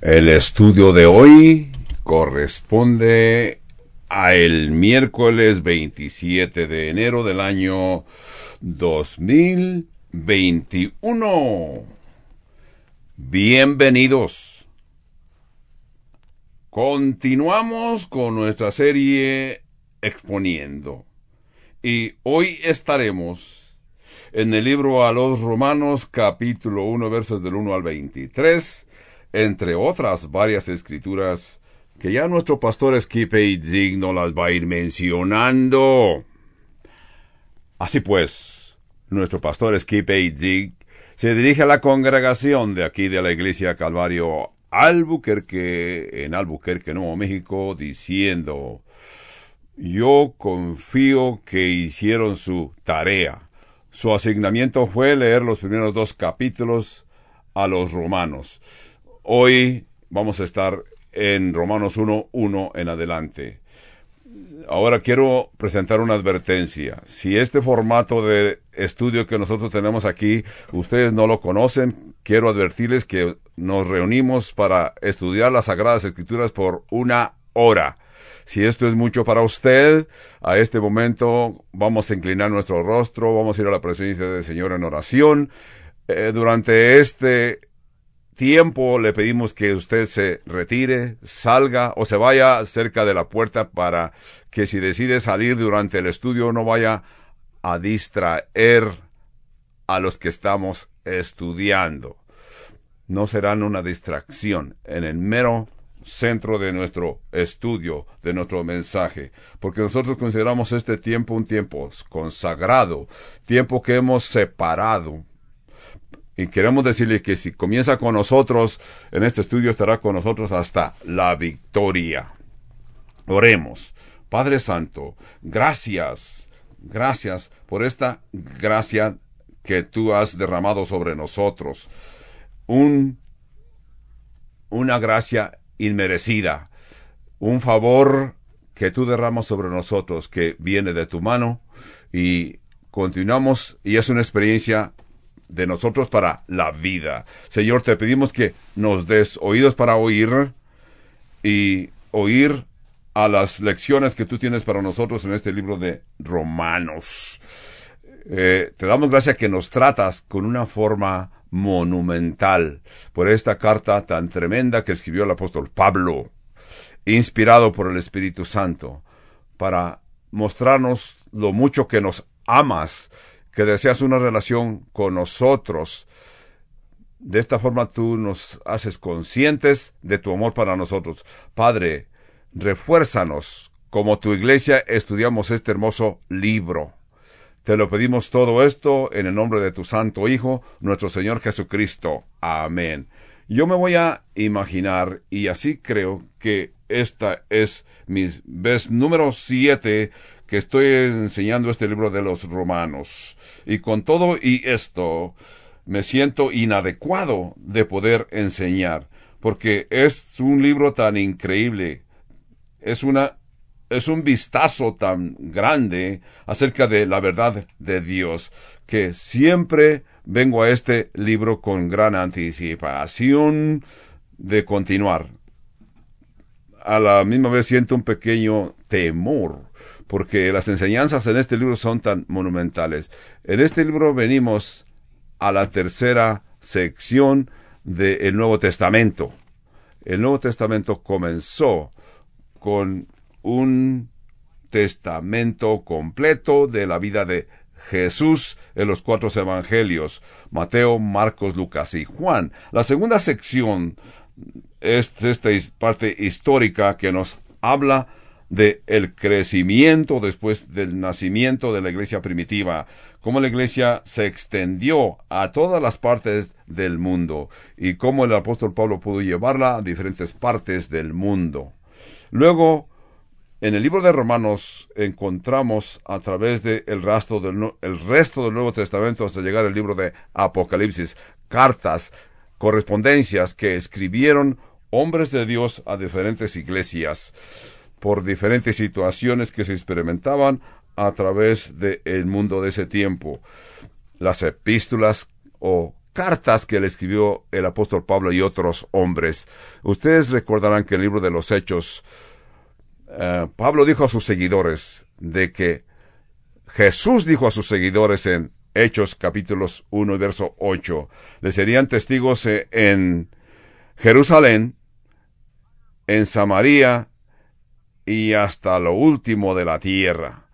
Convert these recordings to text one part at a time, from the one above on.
El estudio de hoy corresponde a el miércoles 27 de enero del año 2021. Bienvenidos. Continuamos con nuestra serie exponiendo. Y hoy estaremos en el libro a los Romanos capítulo 1 versos del 1 al 23, entre otras varias escrituras que ya nuestro pastor Skipe y Zig no las va a ir mencionando. Así pues, nuestro pastor Skipe y Zig se dirige a la congregación de aquí de la iglesia Calvario Albuquerque, en Albuquerque, Nuevo México, diciendo, yo confío que hicieron su tarea. Su asignamiento fue leer los primeros dos capítulos a los romanos. Hoy vamos a estar en Romanos 1.1 en adelante. Ahora quiero presentar una advertencia. Si este formato de estudio que nosotros tenemos aquí, ustedes no lo conocen, quiero advertirles que nos reunimos para estudiar las Sagradas Escrituras por una hora. Si esto es mucho para usted, a este momento vamos a inclinar nuestro rostro, vamos a ir a la presencia del Señor en oración. Eh, durante este tiempo le pedimos que usted se retire, salga o se vaya cerca de la puerta para que si decide salir durante el estudio no vaya a distraer a los que estamos estudiando. No serán una distracción en el mero centro de nuestro estudio, de nuestro mensaje, porque nosotros consideramos este tiempo un tiempo consagrado, tiempo que hemos separado y queremos decirle que si comienza con nosotros, en este estudio estará con nosotros hasta la victoria. Oremos. Padre Santo, gracias, gracias por esta gracia que tú has derramado sobre nosotros. Un, una gracia inmerecida, un favor que tú derramas sobre nosotros que viene de tu mano y continuamos y es una experiencia de nosotros para la vida. Señor, te pedimos que nos des oídos para oír y oír a las lecciones que tú tienes para nosotros en este libro de Romanos. Eh, te damos gracias que nos tratas con una forma monumental por esta carta tan tremenda que escribió el apóstol Pablo, inspirado por el Espíritu Santo, para mostrarnos lo mucho que nos amas que deseas una relación con nosotros. De esta forma tú nos haces conscientes de tu amor para nosotros. Padre, refuérzanos como tu iglesia estudiamos este hermoso libro. Te lo pedimos todo esto en el nombre de tu Santo Hijo, nuestro Señor Jesucristo. Amén. Yo me voy a imaginar, y así creo que esta es mi vez número siete que estoy enseñando este libro de los romanos. Y con todo y esto, me siento inadecuado de poder enseñar, porque es un libro tan increíble, es una es un vistazo tan grande acerca de la verdad de Dios, que siempre vengo a este libro con gran anticipación de continuar. A la misma vez siento un pequeño temor porque las enseñanzas en este libro son tan monumentales. En este libro venimos a la tercera sección del Nuevo Testamento. El Nuevo Testamento comenzó con un testamento completo de la vida de Jesús en los cuatro evangelios, Mateo, Marcos, Lucas y Juan. La segunda sección es esta parte histórica que nos habla de el crecimiento después del nacimiento de la iglesia primitiva, cómo la iglesia se extendió a todas las partes del mundo y cómo el apóstol Pablo pudo llevarla a diferentes partes del mundo. Luego, en el libro de Romanos encontramos a través del el resto del, el resto del Nuevo Testamento hasta llegar al libro de Apocalipsis, cartas, correspondencias que escribieron hombres de Dios a diferentes iglesias por diferentes situaciones que se experimentaban a través del mundo de ese tiempo. Las epístolas o cartas que le escribió el apóstol Pablo y otros hombres. Ustedes recordarán que en el libro de los Hechos, eh, Pablo dijo a sus seguidores de que Jesús dijo a sus seguidores en Hechos capítulos 1 y verso 8, le serían testigos en Jerusalén, en Samaria y hasta lo último de la tierra.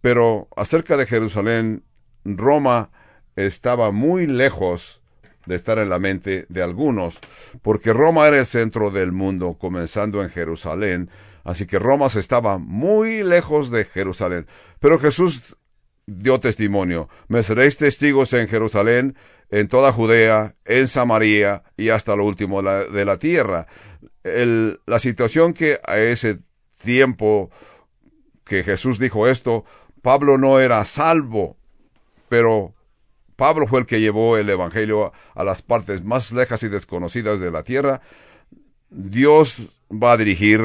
Pero acerca de Jerusalén, Roma estaba muy lejos de estar en la mente de algunos, porque Roma era el centro del mundo, comenzando en Jerusalén, así que Roma se estaba muy lejos de Jerusalén. Pero Jesús dio testimonio, me seréis testigos en Jerusalén, en toda Judea, en Samaria y hasta lo último de la tierra. la situación que a ese tiempo que Jesús dijo esto, Pablo no era salvo, pero Pablo fue el que llevó el Evangelio a las partes más lejas y desconocidas de la tierra. Dios va a dirigir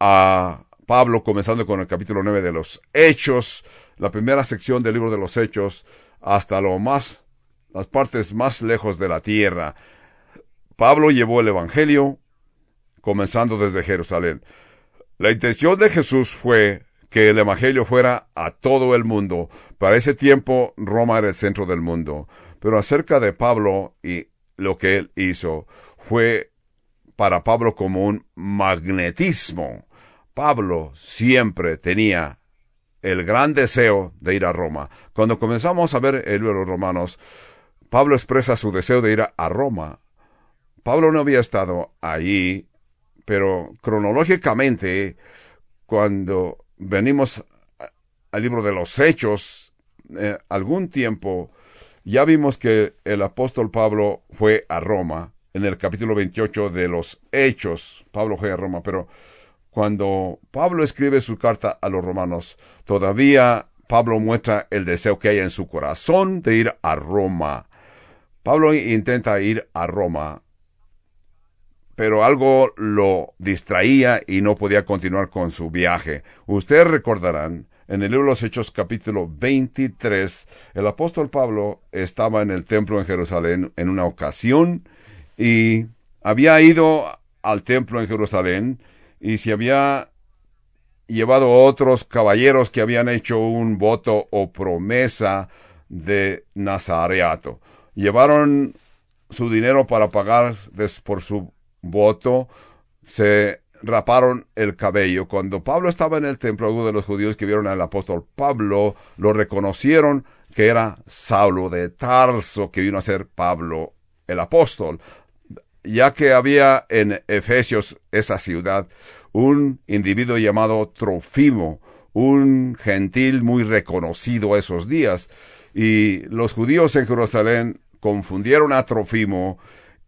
a Pablo comenzando con el capítulo 9 de los Hechos, la primera sección del libro de los Hechos, hasta lo más, las partes más lejos de la tierra. Pablo llevó el Evangelio comenzando desde Jerusalén. La intención de Jesús fue que el Evangelio fuera a todo el mundo. Para ese tiempo Roma era el centro del mundo. Pero acerca de Pablo y lo que él hizo fue para Pablo como un magnetismo. Pablo siempre tenía el gran deseo de ir a Roma. Cuando comenzamos a ver el libro de los Romanos, Pablo expresa su deseo de ir a Roma. Pablo no había estado allí, pero cronológicamente, cuando venimos al libro de los Hechos, eh, algún tiempo ya vimos que el apóstol Pablo fue a Roma en el capítulo 28 de los Hechos. Pablo fue a Roma, pero cuando Pablo escribe su carta a los romanos, todavía Pablo muestra el deseo que hay en su corazón de ir a Roma. Pablo intenta ir a Roma pero algo lo distraía y no podía continuar con su viaje. Ustedes recordarán, en el libro de los Hechos capítulo 23, el apóstol Pablo estaba en el templo en Jerusalén en una ocasión y había ido al templo en Jerusalén y se había llevado a otros caballeros que habían hecho un voto o promesa de Nazareato. Llevaron su dinero para pagar por su voto, se raparon el cabello. Cuando Pablo estaba en el templo, algunos de los judíos que vieron al apóstol Pablo lo reconocieron que era Saulo de Tarso, que vino a ser Pablo el apóstol, ya que había en Efesios, esa ciudad, un individuo llamado Trofimo, un gentil muy reconocido esos días, y los judíos en Jerusalén confundieron a Trofimo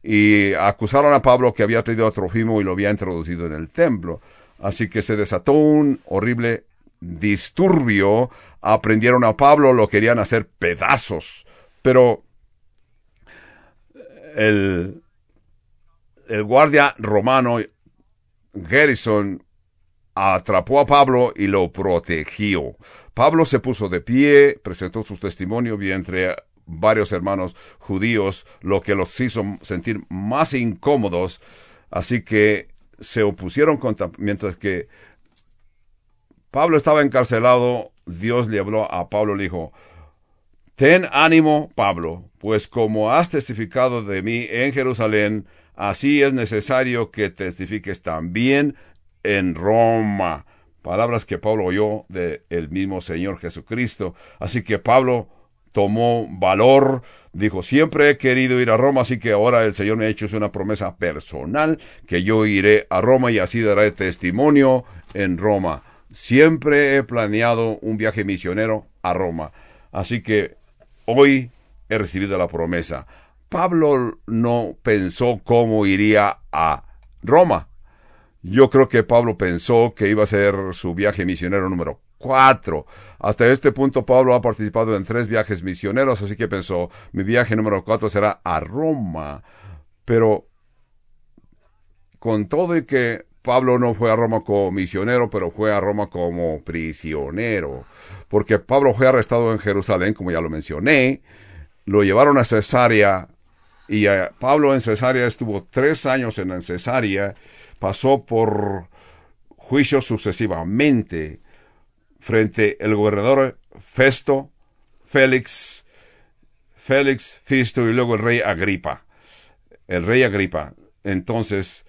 y acusaron a Pablo que había traído a Trofimo y lo había introducido en el templo. Así que se desató un horrible disturbio, aprendieron a Pablo, lo querían hacer pedazos, pero el, el guardia romano Garrison atrapó a Pablo y lo protegió. Pablo se puso de pie, presentó su testimonio y entre varios hermanos judíos, lo que los hizo sentir más incómodos, así que se opusieron contra, mientras que Pablo estaba encarcelado, Dios le habló a Pablo, le dijo, Ten ánimo, Pablo, pues como has testificado de mí en Jerusalén, así es necesario que testifiques también en Roma. Palabras que Pablo oyó del el mismo Señor Jesucristo. Así que Pablo tomó valor, dijo, siempre he querido ir a Roma, así que ahora el Señor me ha hecho una promesa personal, que yo iré a Roma y así daré testimonio en Roma. Siempre he planeado un viaje misionero a Roma, así que hoy he recibido la promesa. Pablo no pensó cómo iría a Roma. Yo creo que Pablo pensó que iba a ser su viaje misionero número cuatro. Hasta este punto Pablo ha participado en tres viajes misioneros, así que pensó, mi viaje número cuatro será a Roma. Pero con todo y que Pablo no fue a Roma como misionero, pero fue a Roma como prisionero, porque Pablo fue arrestado en Jerusalén, como ya lo mencioné, lo llevaron a Cesarea Y eh, Pablo en Cesarea estuvo tres años en Cesarea, pasó por juicios sucesivamente frente al gobernador Festo, Félix, Félix, Fisto y luego el rey Agripa. El rey Agripa. Entonces,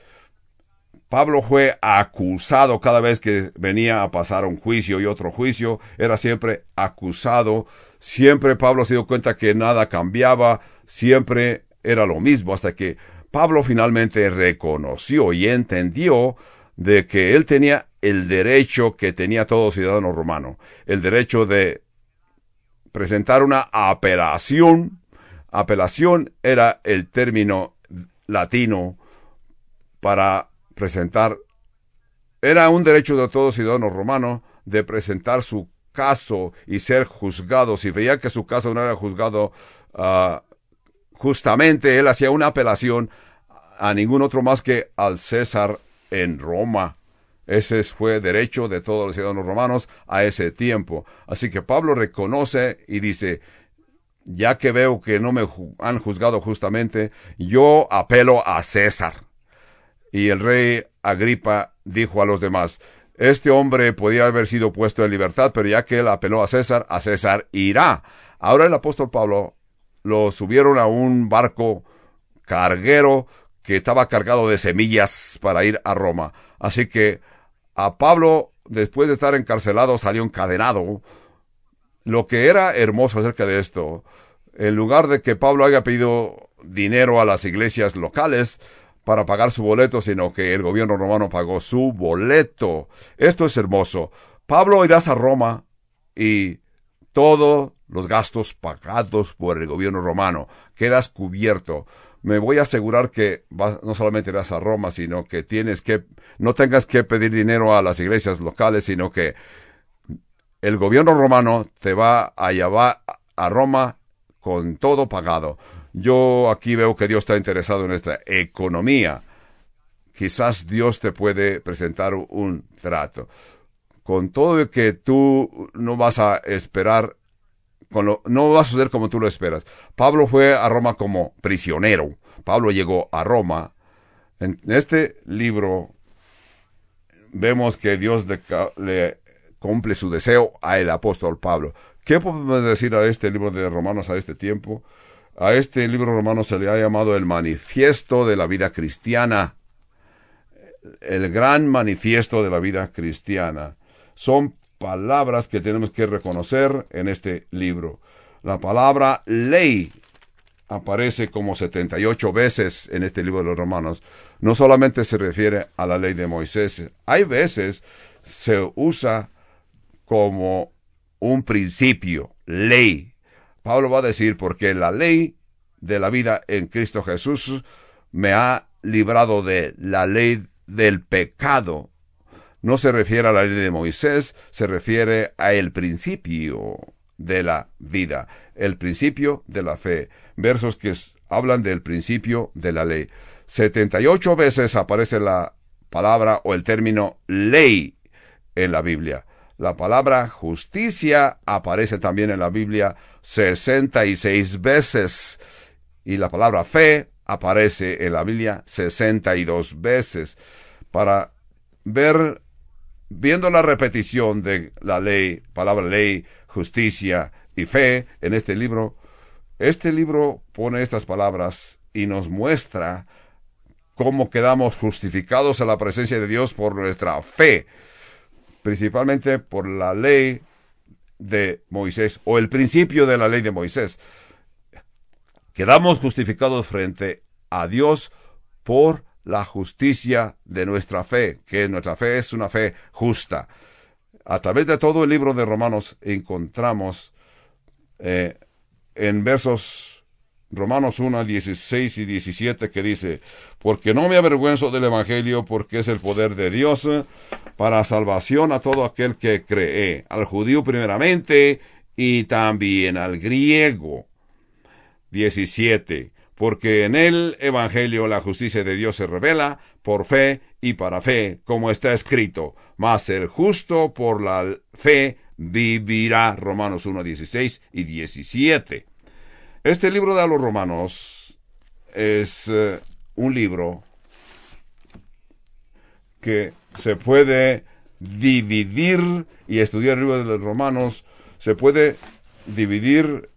Pablo fue acusado cada vez que venía a pasar un juicio y otro juicio, era siempre acusado, siempre Pablo se dio cuenta que nada cambiaba, siempre era lo mismo, hasta que Pablo finalmente reconoció y entendió de que él tenía el derecho que tenía todo ciudadano romano, el derecho de presentar una apelación. Apelación era el término latino para presentar, era un derecho de todo ciudadano romano de presentar su caso y ser juzgado. Si veía que su caso no era juzgado uh, justamente, él hacía una apelación a ningún otro más que al César en Roma. Ese fue derecho de todos los ciudadanos romanos a ese tiempo. Así que Pablo reconoce y dice, ya que veo que no me han juzgado justamente, yo apelo a César. Y el rey Agripa dijo a los demás, este hombre podía haber sido puesto en libertad, pero ya que él apeló a César, a César irá. Ahora el apóstol Pablo lo subieron a un barco carguero que estaba cargado de semillas para ir a Roma. Así que a Pablo, después de estar encarcelado, salió encadenado. Lo que era hermoso acerca de esto, en lugar de que Pablo haya pedido dinero a las iglesias locales, para pagar su boleto, sino que el gobierno romano pagó su boleto. Esto es hermoso. Pablo irás a Roma y todos los gastos pagados por el gobierno romano. Quedas cubierto. Me voy a asegurar que no solamente irás a Roma, sino que tienes que, no tengas que pedir dinero a las iglesias locales, sino que el gobierno romano te va a llevar a Roma con todo pagado. Yo aquí veo que Dios está interesado en nuestra economía. Quizás Dios te puede presentar un trato. Con todo que tú no vas a esperar, no va a suceder como tú lo esperas. Pablo fue a Roma como prisionero. Pablo llegó a Roma. En este libro vemos que Dios le, cumple su deseo al apóstol Pablo. ¿Qué podemos decir a este libro de Romanos a este tiempo? A este libro romano se le ha llamado el manifiesto de la vida cristiana, el gran manifiesto de la vida cristiana. Son palabras que tenemos que reconocer en este libro. La palabra ley aparece como 78 veces en este libro de los romanos. No solamente se refiere a la ley de Moisés, hay veces se usa como un principio, ley, Pablo va a decir, porque la ley de la vida en Cristo Jesús me ha librado de la ley del pecado. No se refiere a la ley de Moisés, se refiere a el principio de la vida, el principio de la fe. Versos que hablan del principio de la ley. 78 veces aparece la palabra o el término ley en la Biblia. La palabra justicia aparece también en la Biblia 66 veces y la palabra fe aparece en la Biblia 62 veces. Para ver, viendo la repetición de la ley, palabra ley, justicia y fe en este libro, este libro pone estas palabras y nos muestra cómo quedamos justificados en la presencia de Dios por nuestra fe principalmente por la ley de Moisés o el principio de la ley de Moisés. Quedamos justificados frente a Dios por la justicia de nuestra fe, que nuestra fe es una fe justa. A través de todo el libro de Romanos encontramos eh, en versos Romanos 1, 16 y 17 que dice, porque no me avergüenzo del Evangelio, porque es el poder de Dios para salvación a todo aquel que cree, al judío primeramente y también al griego. 17. Porque en el Evangelio la justicia de Dios se revela por fe y para fe, como está escrito, mas el justo por la fe vivirá. Romanos 1, 16 y 17. Este libro de los romanos es eh, un libro que se puede dividir y estudiar el libro de los romanos se puede dividir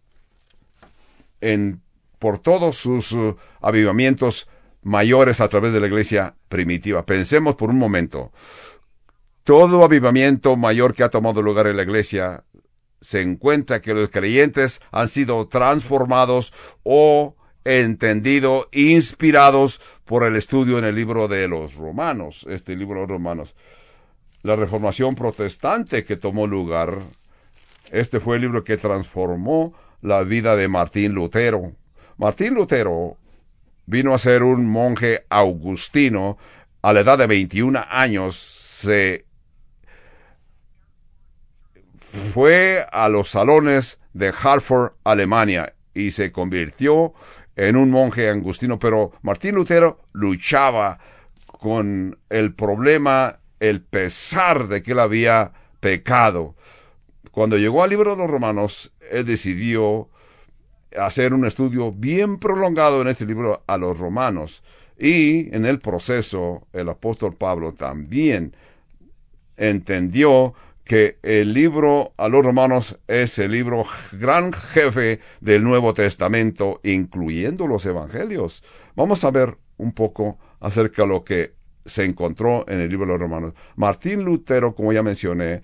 en por todos sus uh, avivamientos mayores a través de la iglesia primitiva. Pensemos por un momento. Todo avivamiento mayor que ha tomado lugar en la iglesia se encuentra que los creyentes han sido transformados o entendido, inspirados por el estudio en el libro de los romanos, este libro de los romanos. La reformación protestante que tomó lugar, este fue el libro que transformó la vida de Martín Lutero. Martín Lutero vino a ser un monje augustino a la edad de 21 años. Se fue a los salones de Hartford, Alemania, y se convirtió en un monje agustino. Pero Martín Lutero luchaba con el problema, el pesar de que él había pecado. Cuando llegó al libro de los romanos, él decidió hacer un estudio bien prolongado en este libro a los romanos. Y en el proceso, el apóstol Pablo también entendió que el libro a los romanos es el libro gran jefe del Nuevo Testamento, incluyendo los evangelios. Vamos a ver un poco acerca de lo que se encontró en el libro de los romanos. Martín Lutero, como ya mencioné,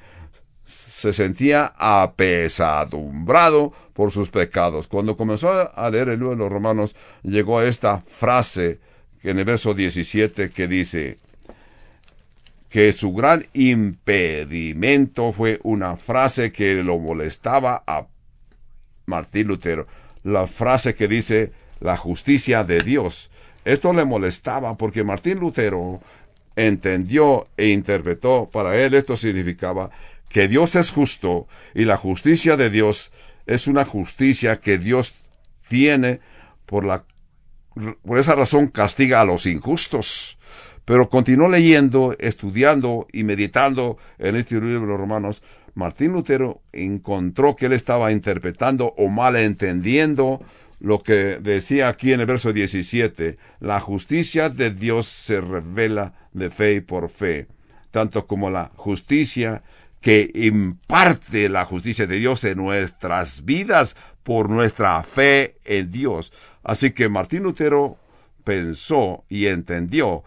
se sentía apesadumbrado por sus pecados. Cuando comenzó a leer el libro de los Romanos, llegó a esta frase en el verso 17 que dice que su gran impedimento fue una frase que lo molestaba a Martín Lutero. La frase que dice la justicia de Dios. Esto le molestaba porque Martín Lutero entendió e interpretó, para él esto significaba que Dios es justo y la justicia de Dios es una justicia que Dios tiene por esa razón castiga a los injustos. Pero continuó leyendo, estudiando y meditando en este libro de los romanos. Martín Lutero encontró que él estaba interpretando o malentendiendo lo que decía aquí en el verso 17. La justicia de Dios se revela de fe y por fe, tanto como la justicia que imparte la justicia de Dios en nuestras vidas por nuestra fe en Dios. Así que Martín Lutero pensó y entendió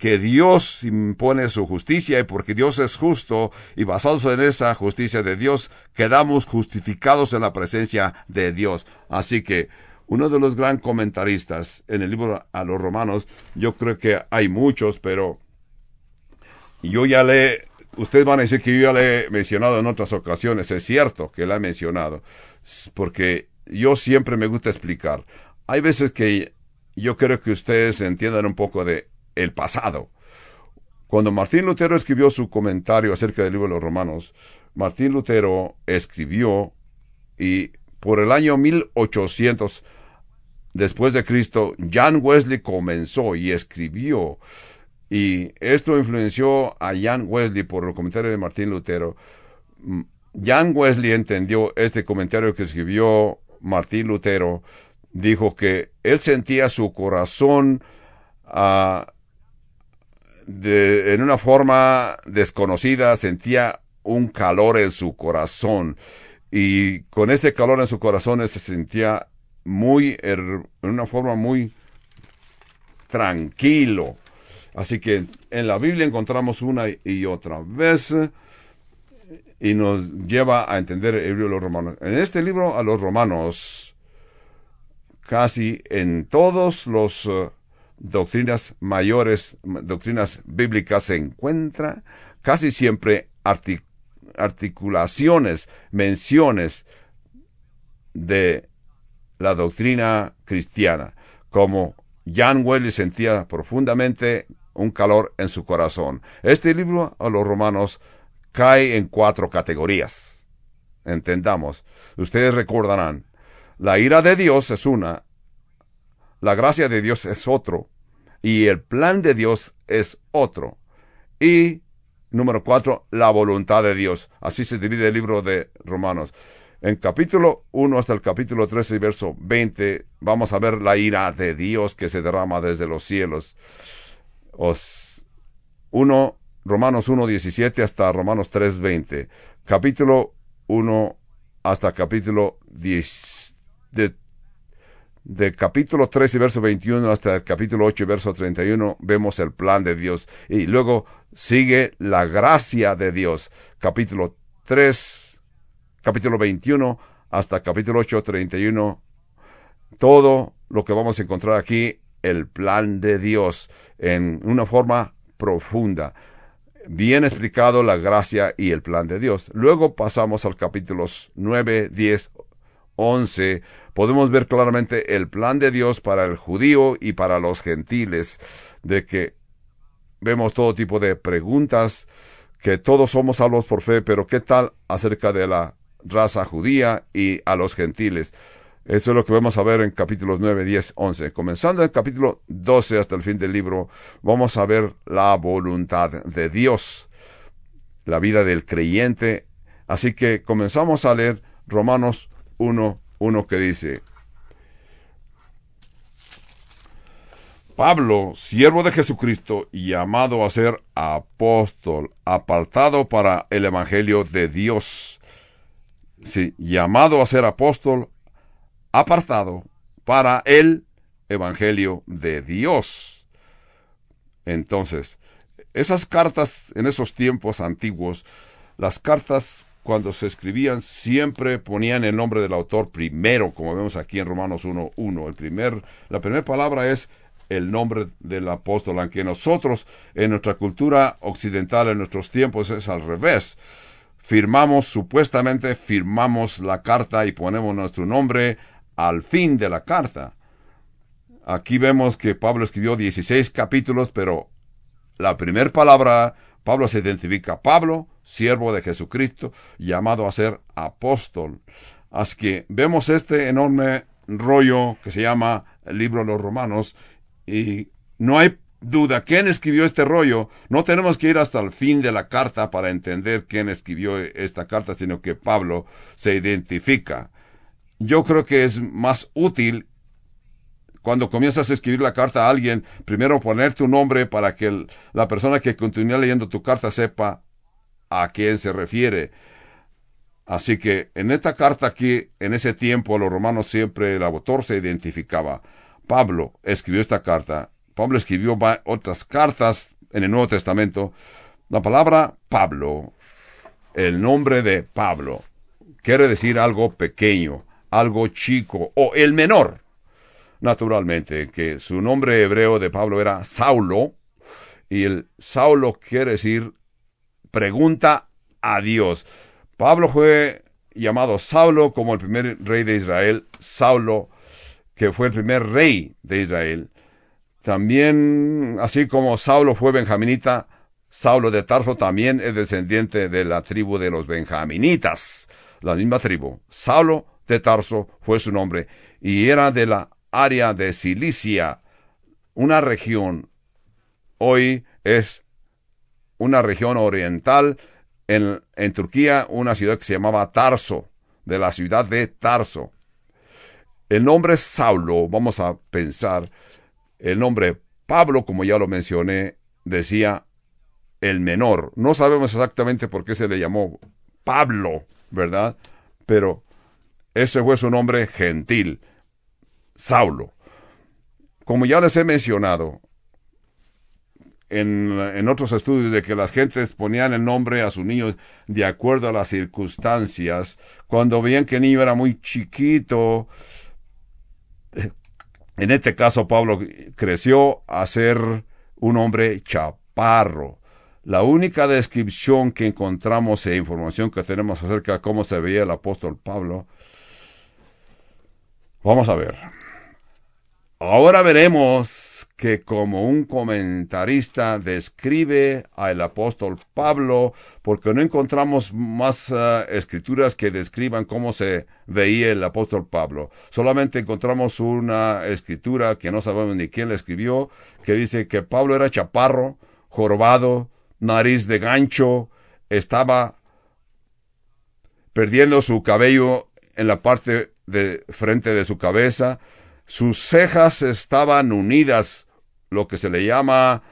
que Dios impone su justicia y porque Dios es justo y basados en esa justicia de Dios quedamos justificados en la presencia de Dios. Así que uno de los gran comentaristas en el libro a los romanos, yo creo que hay muchos, pero yo ya le ustedes van a decir que yo ya le he mencionado en otras ocasiones. Es cierto que la he mencionado, porque yo siempre me gusta explicar. Hay veces que yo creo que ustedes entiendan un poco de el pasado. Cuando Martín Lutero escribió su comentario acerca del libro de los Romanos, Martín Lutero escribió y por el año 1800 después de Cristo, Jan Wesley comenzó y escribió y esto influenció a Jan Wesley por el comentario de Martín Lutero. Mm, Jan Wesley entendió este comentario que escribió Martín Lutero. Dijo que él sentía su corazón ah, en una forma desconocida, sentía un calor en su corazón. Y con este calor en su corazón se sentía muy, en una forma muy tranquilo Así que en la Biblia encontramos una y otra vez y nos lleva a entender el libro de los romanos. En este libro a los romanos, casi en todos los uh, doctrinas mayores, doctrinas bíblicas se encuentra casi siempre articulaciones, menciones de la doctrina cristiana, como Jan Wesley sentía profundamente un calor en su corazón. Este libro a los romanos cae en cuatro categorías. Entendamos. Ustedes recordarán, la ira de Dios es una, la gracia de Dios es otro, y el plan de Dios es otro. Y número cuatro, la voluntad de Dios. Así se divide el libro de Romanos. En capítulo 1 hasta el capítulo 13 y verso 20 vamos a ver la ira de Dios que se derrama desde los cielos. Os, 1, Romanos 1, 17 hasta Romanos 3, 20. Capítulo 1 hasta capítulo 10, de, de capítulo 13 verso 21 hasta el capítulo 8 verso 31 vemos el plan de Dios y luego sigue la gracia de Dios. Capítulo 3, capítulo 21 hasta capítulo 8, 31. Todo lo que vamos a encontrar aquí, el plan de Dios en una forma profunda bien explicado la gracia y el plan de Dios. Luego pasamos al capítulos 9, 10, 11. Podemos ver claramente el plan de Dios para el judío y para los gentiles, de que vemos todo tipo de preguntas, que todos somos salvos por fe, pero ¿qué tal acerca de la raza judía y a los gentiles? Eso es lo que vamos a ver en capítulos 9, 10, 11. Comenzando en el capítulo 12 hasta el fin del libro, vamos a ver la voluntad de Dios, la vida del creyente. Así que comenzamos a leer Romanos 1, 1 que dice, Pablo, siervo de Jesucristo, llamado a ser apóstol, apartado para el Evangelio de Dios. Sí, llamado a ser apóstol, apartado para el Evangelio de Dios. Entonces, esas cartas en esos tiempos antiguos, las cartas cuando se escribían siempre ponían el nombre del autor primero, como vemos aquí en Romanos 1.1. El primer, la primera palabra es el nombre del apóstol, aunque nosotros en nuestra cultura occidental, en nuestros tiempos, es al revés. Firmamos, supuestamente firmamos la carta y ponemos nuestro nombre al fin de la carta. Aquí vemos que Pablo escribió 16 capítulos, pero la primera palabra, Pablo se identifica, Pablo, siervo de Jesucristo, llamado a ser apóstol. Así que vemos este enorme rollo que se llama el libro de los romanos y no hay duda quién escribió este rollo. No tenemos que ir hasta el fin de la carta para entender quién escribió esta carta, sino que Pablo se identifica yo creo que es más útil cuando comienzas a escribir la carta a alguien, primero poner tu nombre para que la persona que continúe leyendo tu carta sepa a quién se refiere. Así que en esta carta aquí, en ese tiempo, los romanos siempre el autor se identificaba. Pablo escribió esta carta. Pablo escribió otras cartas en el Nuevo Testamento. La palabra Pablo, el nombre de Pablo, quiere decir algo pequeño algo chico o el menor. Naturalmente, que su nombre hebreo de Pablo era Saulo, y el Saulo quiere decir pregunta a Dios. Pablo fue llamado Saulo como el primer rey de Israel, Saulo, que fue el primer rey de Israel. También, así como Saulo fue benjaminita, Saulo de Tarso también es descendiente de la tribu de los benjaminitas, la misma tribu. Saulo de Tarso fue su nombre, y era de la área de Cilicia, una región, hoy es una región oriental, en, en Turquía, una ciudad que se llamaba Tarso, de la ciudad de Tarso. El nombre Saulo, vamos a pensar, el nombre Pablo, como ya lo mencioné, decía el menor. No sabemos exactamente por qué se le llamó Pablo, ¿verdad? Pero ese fue su nombre gentil, Saulo. Como ya les he mencionado en, en, otros estudios de que las gentes ponían el nombre a sus niños de acuerdo a las circunstancias, cuando veían que el niño era muy chiquito, en este caso Pablo creció a ser un hombre chaparro. La única descripción que encontramos e información que tenemos acerca de cómo se veía el apóstol Pablo Vamos a ver. Ahora veremos que como un comentarista describe al apóstol Pablo, porque no encontramos más uh, escrituras que describan cómo se veía el apóstol Pablo. Solamente encontramos una escritura que no sabemos ni quién la escribió, que dice que Pablo era chaparro, jorobado, nariz de gancho, estaba perdiendo su cabello en la parte de frente de su cabeza, sus cejas estaban unidas, lo que se le llama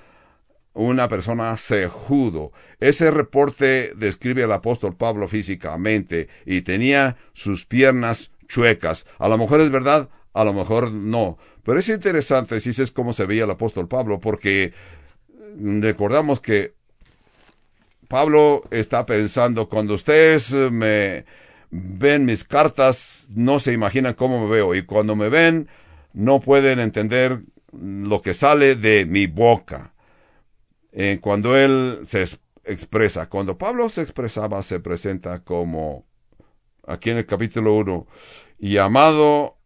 una persona cejudo. Ese reporte describe al apóstol Pablo físicamente y tenía sus piernas chuecas. A lo mejor es verdad, a lo mejor no. Pero es interesante si es cómo se veía el apóstol Pablo, porque recordamos que Pablo está pensando, cuando ustedes me ven mis cartas, no se imaginan cómo me veo, y cuando me ven, no pueden entender lo que sale de mi boca. Eh, cuando él se expresa, cuando Pablo se expresaba, se presenta como, aquí en el capítulo 1, y amado,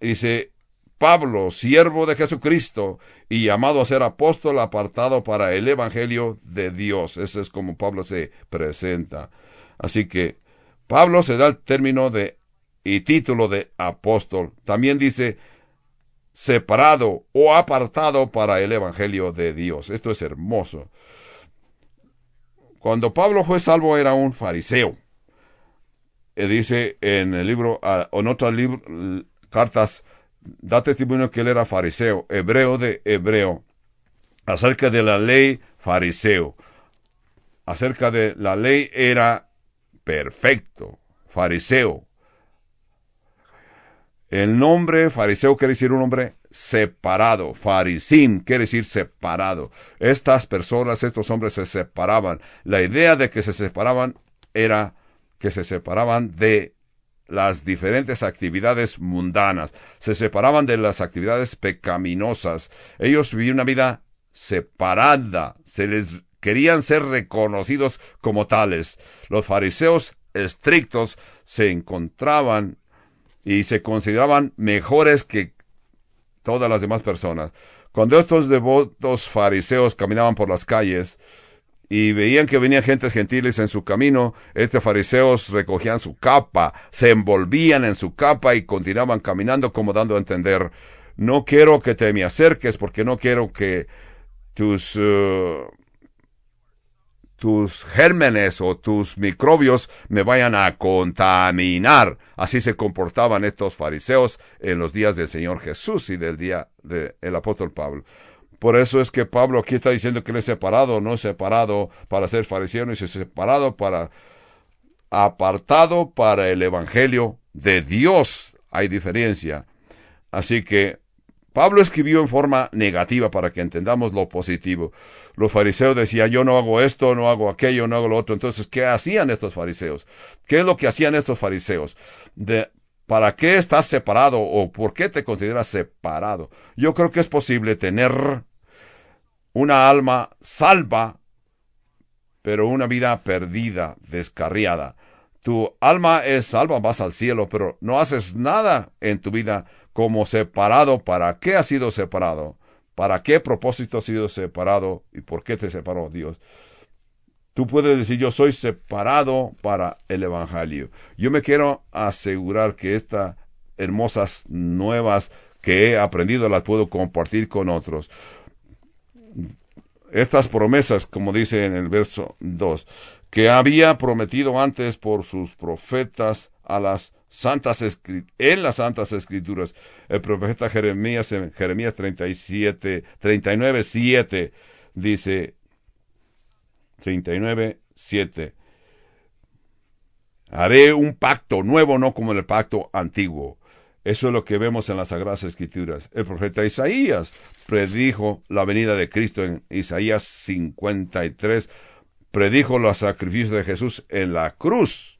dice, Pablo, siervo de Jesucristo y llamado a ser apóstol apartado para el Evangelio de Dios. Ese es como Pablo se presenta. Así que Pablo se da el término de y título de apóstol. También dice separado o apartado para el Evangelio de Dios. Esto es hermoso. Cuando Pablo fue salvo era un fariseo. Él dice en el libro, en otras cartas, da testimonio que él era fariseo, hebreo de hebreo, acerca de la ley fariseo. Acerca de la ley era perfecto, fariseo. El nombre fariseo quiere decir un hombre separado. Farisim quiere decir separado. Estas personas, estos hombres se separaban. La idea de que se separaban era que se separaban de las diferentes actividades mundanas, se separaban de las actividades pecaminosas. Ellos vivían una vida separada, se les querían ser reconocidos como tales. Los fariseos estrictos se encontraban y se consideraban mejores que todas las demás personas. Cuando estos devotos fariseos caminaban por las calles, y veían que venían gentes gentiles en su camino, estos fariseos recogían su capa, se envolvían en su capa y continuaban caminando como dando a entender, no quiero que te me acerques porque no quiero que tus, uh, tus gérmenes o tus microbios me vayan a contaminar. Así se comportaban estos fariseos en los días del Señor Jesús y del día del apóstol Pablo. Por eso es que Pablo aquí está diciendo que él es separado, no es separado para ser fariseo, es separado para apartado para el evangelio de Dios. Hay diferencia. Así que Pablo escribió en forma negativa para que entendamos lo positivo. Los fariseos decían, yo no hago esto, no hago aquello, no hago lo otro. Entonces, ¿qué hacían estos fariseos? ¿Qué es lo que hacían estos fariseos? De, ¿Para qué estás separado o por qué te consideras separado? Yo creo que es posible tener una alma salva, pero una vida perdida, descarriada. Tu alma es salva, vas al cielo, pero no haces nada en tu vida como separado. ¿Para qué has sido separado? ¿Para qué propósito has sido separado? ¿Y por qué te separó Dios? Tú puedes decir, yo soy separado para el Evangelio. Yo me quiero asegurar que estas hermosas nuevas que he aprendido las puedo compartir con otros. Estas promesas, como dice en el verso 2, que había prometido antes por sus profetas a las en las santas escrituras. El profeta Jeremías Jeremías 37, 39, 7 dice, 39, 7. Haré un pacto nuevo, no como el pacto antiguo. Eso es lo que vemos en las Sagradas Escrituras. El profeta Isaías predijo la venida de Cristo en Isaías 53. Predijo los sacrificios de Jesús en la cruz,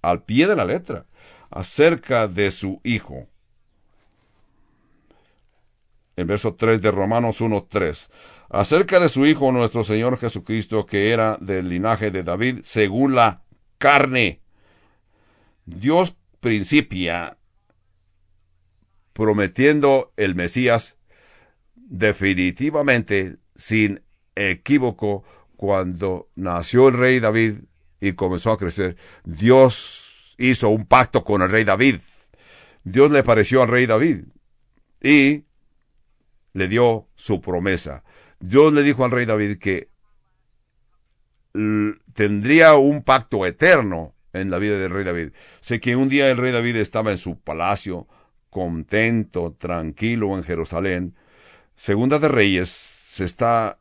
al pie de la letra, acerca de su Hijo. En verso 3 de Romanos 1.3 acerca de su Hijo nuestro Señor Jesucristo, que era del linaje de David, según la carne. Dios principia prometiendo el Mesías definitivamente, sin equívoco, cuando nació el rey David y comenzó a crecer, Dios hizo un pacto con el rey David. Dios le pareció al rey David y le dio su promesa. Dios le dijo al rey David que tendría un pacto eterno en la vida del rey David. Sé que un día el rey David estaba en su palacio, contento, tranquilo en Jerusalén. Segunda de Reyes se está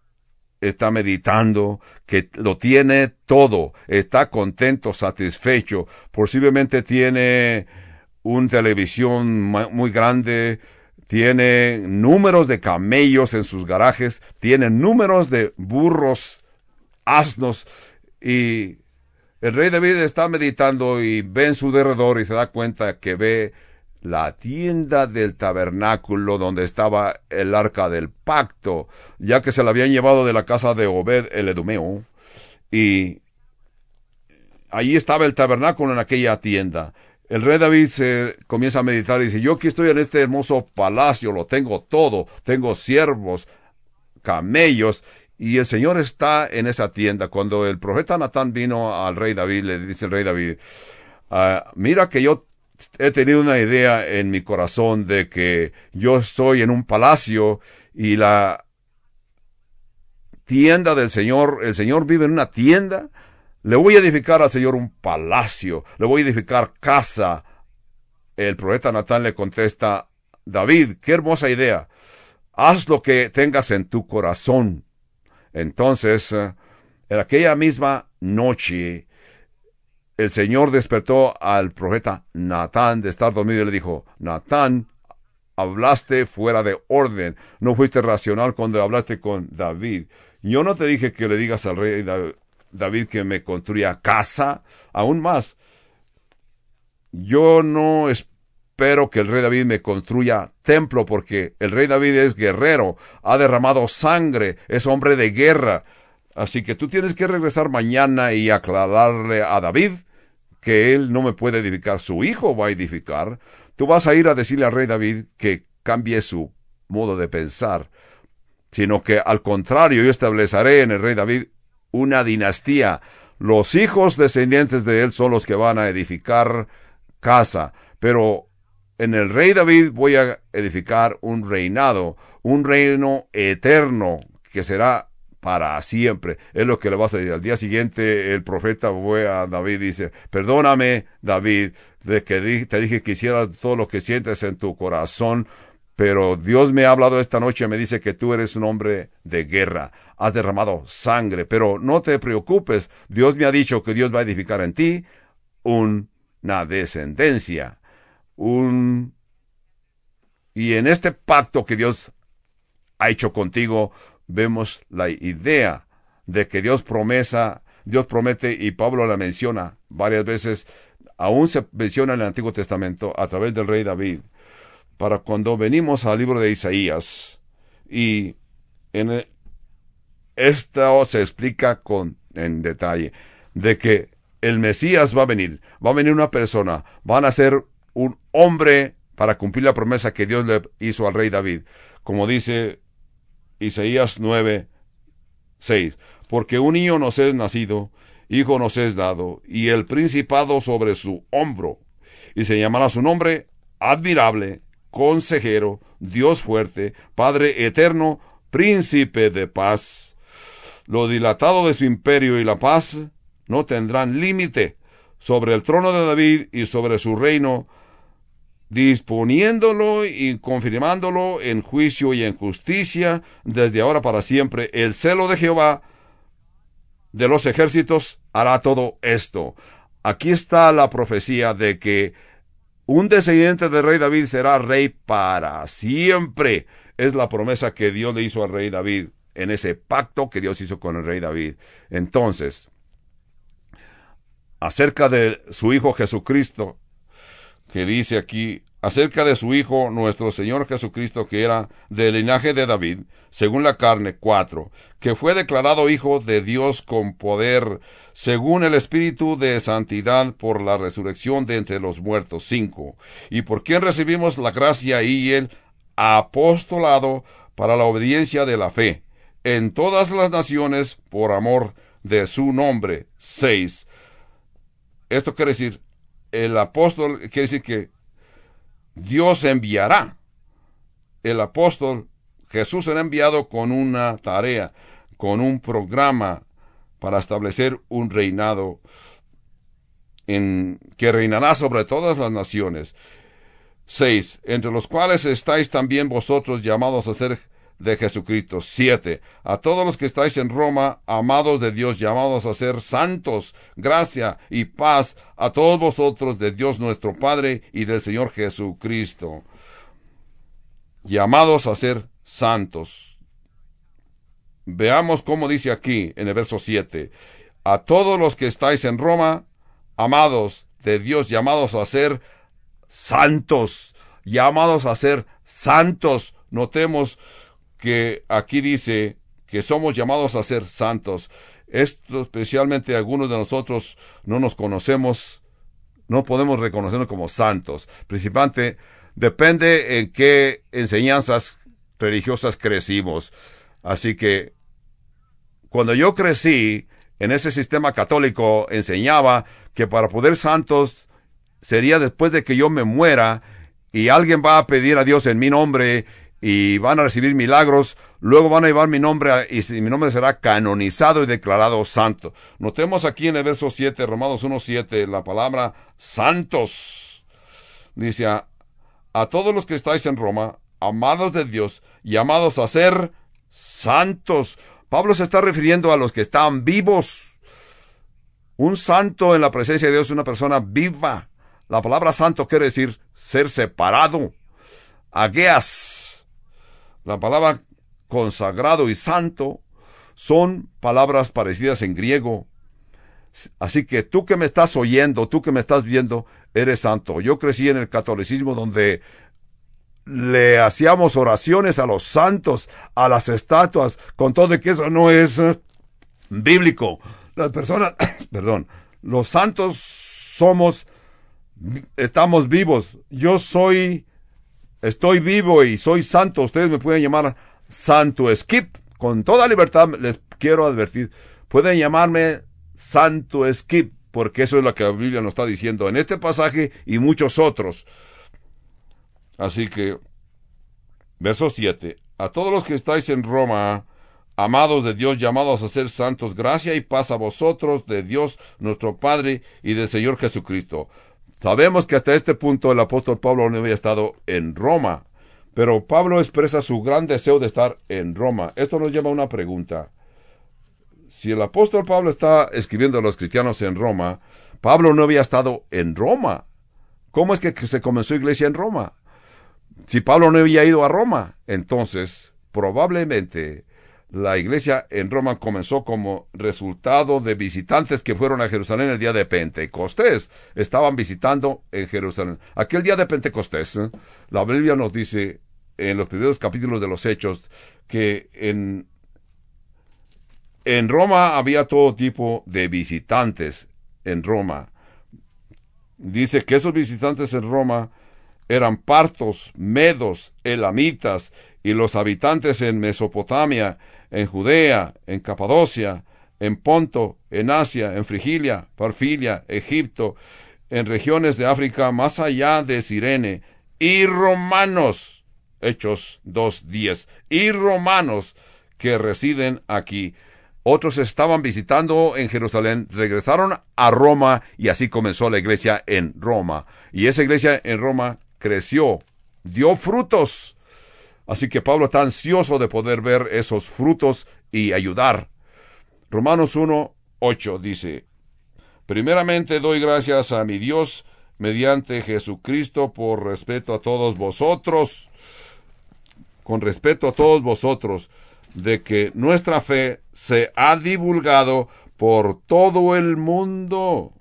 está meditando, que lo tiene todo, está contento, satisfecho, posiblemente tiene una televisión muy grande, tiene números de camellos en sus garajes, tiene números de burros, asnos, y el rey David está meditando y ve en su derredor y se da cuenta que ve la tienda del tabernáculo donde estaba el arca del pacto, ya que se la habían llevado de la casa de Obed el Edumeo, y allí estaba el tabernáculo en aquella tienda. El rey David se comienza a meditar y dice, yo aquí estoy en este hermoso palacio, lo tengo todo, tengo siervos, camellos, y el Señor está en esa tienda. Cuando el profeta Natán vino al rey David, le dice el rey David, ah, mira que yo he tenido una idea en mi corazón de que yo estoy en un palacio y la tienda del Señor, el Señor vive en una tienda, le voy a edificar al Señor un palacio, le voy a edificar casa. El profeta Natán le contesta, David, qué hermosa idea, haz lo que tengas en tu corazón. Entonces, eh, en aquella misma noche, el Señor despertó al profeta Natán de estar dormido y le dijo, Natán, hablaste fuera de orden, no fuiste racional cuando hablaste con David. Yo no te dije que le digas al rey David que me construya casa, aún más. Yo no espero que el rey David me construya templo porque el rey David es guerrero, ha derramado sangre, es hombre de guerra. Así que tú tienes que regresar mañana y aclararle a David que él no me puede edificar, su hijo va a edificar, tú vas a ir a decirle al rey David que cambie su modo de pensar, sino que al contrario yo estableceré en el rey David una dinastía. Los hijos descendientes de él son los que van a edificar casa, pero en el rey David voy a edificar un reinado, un reino eterno que será para siempre. Es lo que le vas a decir. Al día siguiente el profeta fue a David y dice, perdóname David, de que te dije que hiciera todo lo que sientes en tu corazón, pero Dios me ha hablado esta noche, me dice que tú eres un hombre de guerra, has derramado sangre, pero no te preocupes, Dios me ha dicho que Dios va a edificar en ti una descendencia, un... Y en este pacto que Dios ha hecho contigo, vemos la idea de que Dios promesa, Dios promete y Pablo la menciona varias veces, aún se menciona en el Antiguo Testamento a través del rey David, para cuando venimos al libro de Isaías y en esto se explica con en detalle de que el Mesías va a venir, va a venir una persona, van a ser un hombre para cumplir la promesa que Dios le hizo al rey David. Como dice Isaías 9, 6. Porque un niño nos es nacido, hijo nos es dado, y el principado sobre su hombro, y se llamará su nombre admirable, consejero, Dios fuerte, Padre eterno, príncipe de paz. Lo dilatado de su imperio y la paz no tendrán límite sobre el trono de David y sobre su reino, disponiéndolo y confirmándolo en juicio y en justicia desde ahora para siempre. El celo de Jehová de los ejércitos hará todo esto. Aquí está la profecía de que un descendiente del rey David será rey para siempre. Es la promesa que Dios le hizo al rey David en ese pacto que Dios hizo con el rey David. Entonces, acerca de su Hijo Jesucristo, que dice aquí acerca de su Hijo nuestro Señor Jesucristo, que era del linaje de David, según la carne, cuatro, que fue declarado Hijo de Dios con poder, según el Espíritu de Santidad, por la resurrección de entre los muertos, cinco, y por quien recibimos la gracia y el apostolado para la obediencia de la fe, en todas las naciones, por amor de su nombre, seis. Esto quiere decir, el apóstol quiere decir que Dios enviará. El apóstol Jesús será enviado con una tarea, con un programa para establecer un reinado. en que reinará sobre todas las naciones. 6. Entre los cuales estáis también vosotros llamados a ser de Jesucristo. 7. A todos los que estáis en Roma, amados de Dios, llamados a ser santos, gracia y paz a todos vosotros de Dios nuestro Padre y del Señor Jesucristo. Llamados a ser santos. Veamos cómo dice aquí en el verso 7. A todos los que estáis en Roma, amados de Dios, llamados a ser santos, llamados a ser santos. Notemos que aquí dice que somos llamados a ser santos. Esto especialmente algunos de nosotros no nos conocemos, no podemos reconocernos como santos. Principalmente depende en qué enseñanzas religiosas crecimos. Así que cuando yo crecí en ese sistema católico enseñaba que para poder santos sería después de que yo me muera y alguien va a pedir a Dios en mi nombre y van a recibir milagros, luego van a llevar mi nombre y mi nombre será canonizado y declarado santo. Notemos aquí en el verso 7, Romanos 1.7, la palabra santos. Dice, a, todos los que estáis en Roma, amados de Dios, llamados a ser santos. Pablo se está refiriendo a los que están vivos. Un santo en la presencia de Dios es una persona viva. La palabra santo quiere decir ser separado. Ageas la palabra consagrado y santo son palabras parecidas en griego. Así que tú que me estás oyendo, tú que me estás viendo, eres santo. Yo crecí en el catolicismo donde le hacíamos oraciones a los santos, a las estatuas, con todo de que eso no es eh, bíblico. Las personas, perdón, los santos somos, estamos vivos. Yo soy estoy vivo y soy santo, ustedes me pueden llamar Santo Skip. Con toda libertad les quiero advertir, pueden llamarme Santo Skip, porque eso es lo que la Biblia nos está diciendo en este pasaje y muchos otros. Así que, verso 7. A todos los que estáis en Roma, amados de Dios, llamados a ser santos, gracia y paz a vosotros, de Dios nuestro Padre y del Señor Jesucristo. Sabemos que hasta este punto el apóstol Pablo no había estado en Roma, pero Pablo expresa su gran deseo de estar en Roma. Esto nos lleva a una pregunta. Si el apóstol Pablo está escribiendo a los cristianos en Roma, Pablo no había estado en Roma. ¿Cómo es que se comenzó iglesia en Roma? Si Pablo no había ido a Roma, entonces probablemente la iglesia en Roma comenzó como resultado de visitantes que fueron a Jerusalén el día de Pentecostés. Estaban visitando en Jerusalén. Aquel día de Pentecostés, la Biblia nos dice en los primeros capítulos de los Hechos que en, en Roma había todo tipo de visitantes en Roma. Dice que esos visitantes en Roma eran partos, medos, elamitas y los habitantes en Mesopotamia en Judea, en Capadocia, en Ponto, en Asia, en Frigilia, Parfilia, Egipto, en regiones de África más allá de Sirene, y romanos, Hechos 2.10, y romanos que residen aquí. Otros estaban visitando en Jerusalén, regresaron a Roma y así comenzó la iglesia en Roma. Y esa iglesia en Roma creció, dio frutos Así que Pablo está ansioso de poder ver esos frutos y ayudar. Romanos 1, 8 dice, Primeramente doy gracias a mi Dios mediante Jesucristo por respeto a todos vosotros, con respeto a todos vosotros, de que nuestra fe se ha divulgado por todo el mundo.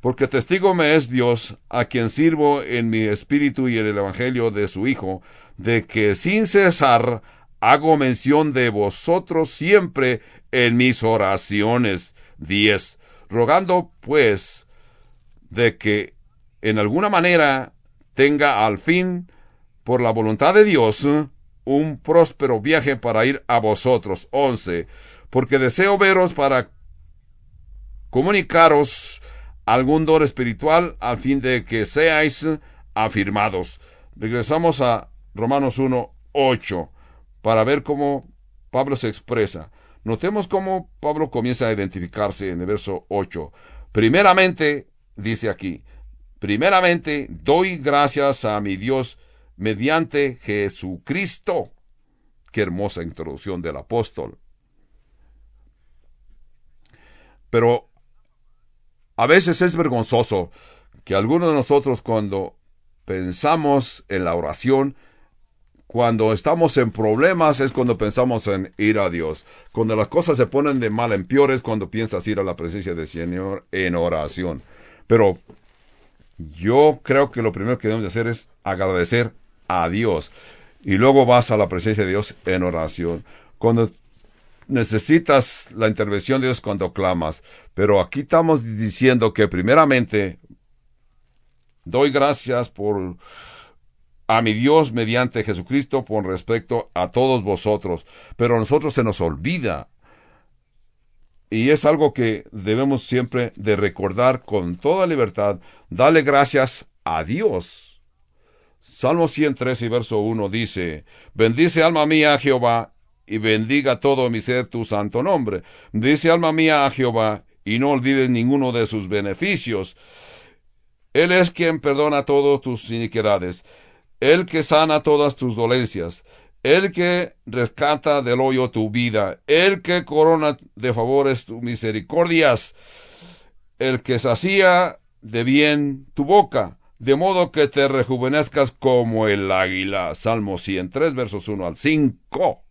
Porque testigo me es Dios, a quien sirvo en mi espíritu y en el Evangelio de su Hijo, de que sin cesar hago mención de vosotros siempre en mis oraciones. 10. Rogando, pues, de que en alguna manera tenga al fin, por la voluntad de Dios, un próspero viaje para ir a vosotros. 11. Porque deseo veros para comunicaros algún don espiritual al fin de que seáis afirmados. Regresamos a Romanos 1, 8, para ver cómo Pablo se expresa. Notemos cómo Pablo comienza a identificarse en el verso 8. Primeramente, dice aquí, primeramente doy gracias a mi Dios mediante Jesucristo. Qué hermosa introducción del apóstol. Pero a veces es vergonzoso que algunos de nosotros cuando pensamos en la oración, cuando estamos en problemas es cuando pensamos en ir a Dios. Cuando las cosas se ponen de mal en peor es cuando piensas ir a la presencia del Señor en oración. Pero yo creo que lo primero que debemos hacer es agradecer a Dios. Y luego vas a la presencia de Dios en oración. Cuando necesitas la intervención de Dios cuando clamas. Pero aquí estamos diciendo que primeramente doy gracias por a mi Dios mediante Jesucristo con respecto a todos vosotros. Pero a nosotros se nos olvida. Y es algo que debemos siempre de recordar con toda libertad. Dale gracias a Dios. Salmo 103 y verso 1 dice, Bendice alma mía a Jehová, y bendiga todo mi ser tu santo nombre. Dice alma mía a Jehová, y no olvides ninguno de sus beneficios. Él es quien perdona todas tus iniquidades el que sana todas tus dolencias, el que rescata del hoyo tu vida, el que corona de favores tus misericordias, el que sacía de bien tu boca, de modo que te rejuvenezcas como el águila. Salmo 103, versos 1 al 5.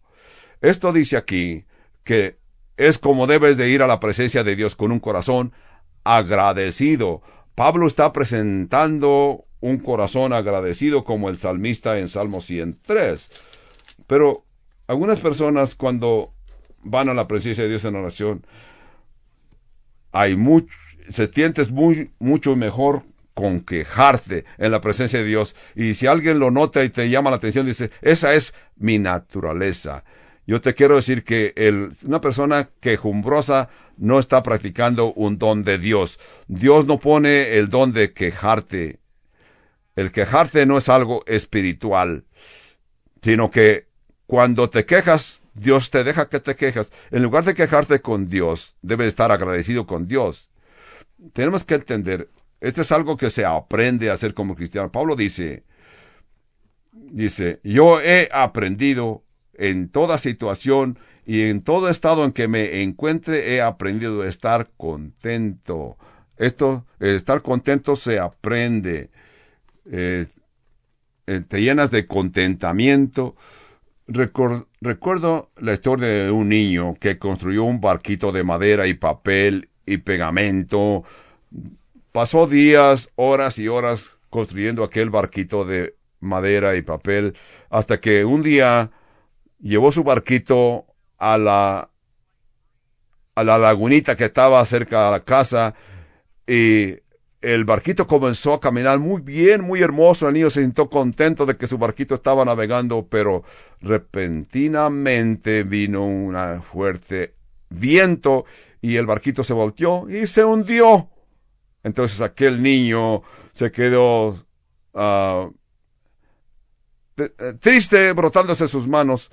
Esto dice aquí que es como debes de ir a la presencia de Dios con un corazón agradecido. Pablo está presentando un corazón agradecido como el salmista en Salmo 103. Pero algunas personas cuando van a la presencia de Dios en oración, hay se sientes muy, mucho mejor con quejarte en la presencia de Dios. Y si alguien lo nota y te llama la atención, dice, esa es mi naturaleza. Yo te quiero decir que el, una persona quejumbrosa no está practicando un don de Dios. Dios no pone el don de quejarte el quejarte no es algo espiritual, sino que cuando te quejas, Dios te deja que te quejas. En lugar de quejarte con Dios, debes estar agradecido con Dios. Tenemos que entender, esto es algo que se aprende a hacer como cristiano. Pablo dice, dice, yo he aprendido en toda situación y en todo estado en que me encuentre, he aprendido a estar contento. Esto, estar contento se aprende. Eh, eh, te llenas de contentamiento. recuerdo la historia de un niño que construyó un barquito de madera y papel y pegamento. Pasó días, horas y horas construyendo aquel barquito de madera y papel hasta que un día llevó su barquito a la a la lagunita que estaba cerca de la casa y el barquito comenzó a caminar muy bien, muy hermoso. El niño se sintió contento de que su barquito estaba navegando, pero repentinamente vino un fuerte viento y el barquito se volteó y se hundió. Entonces aquel niño se quedó eh, triste, brotándose sus manos.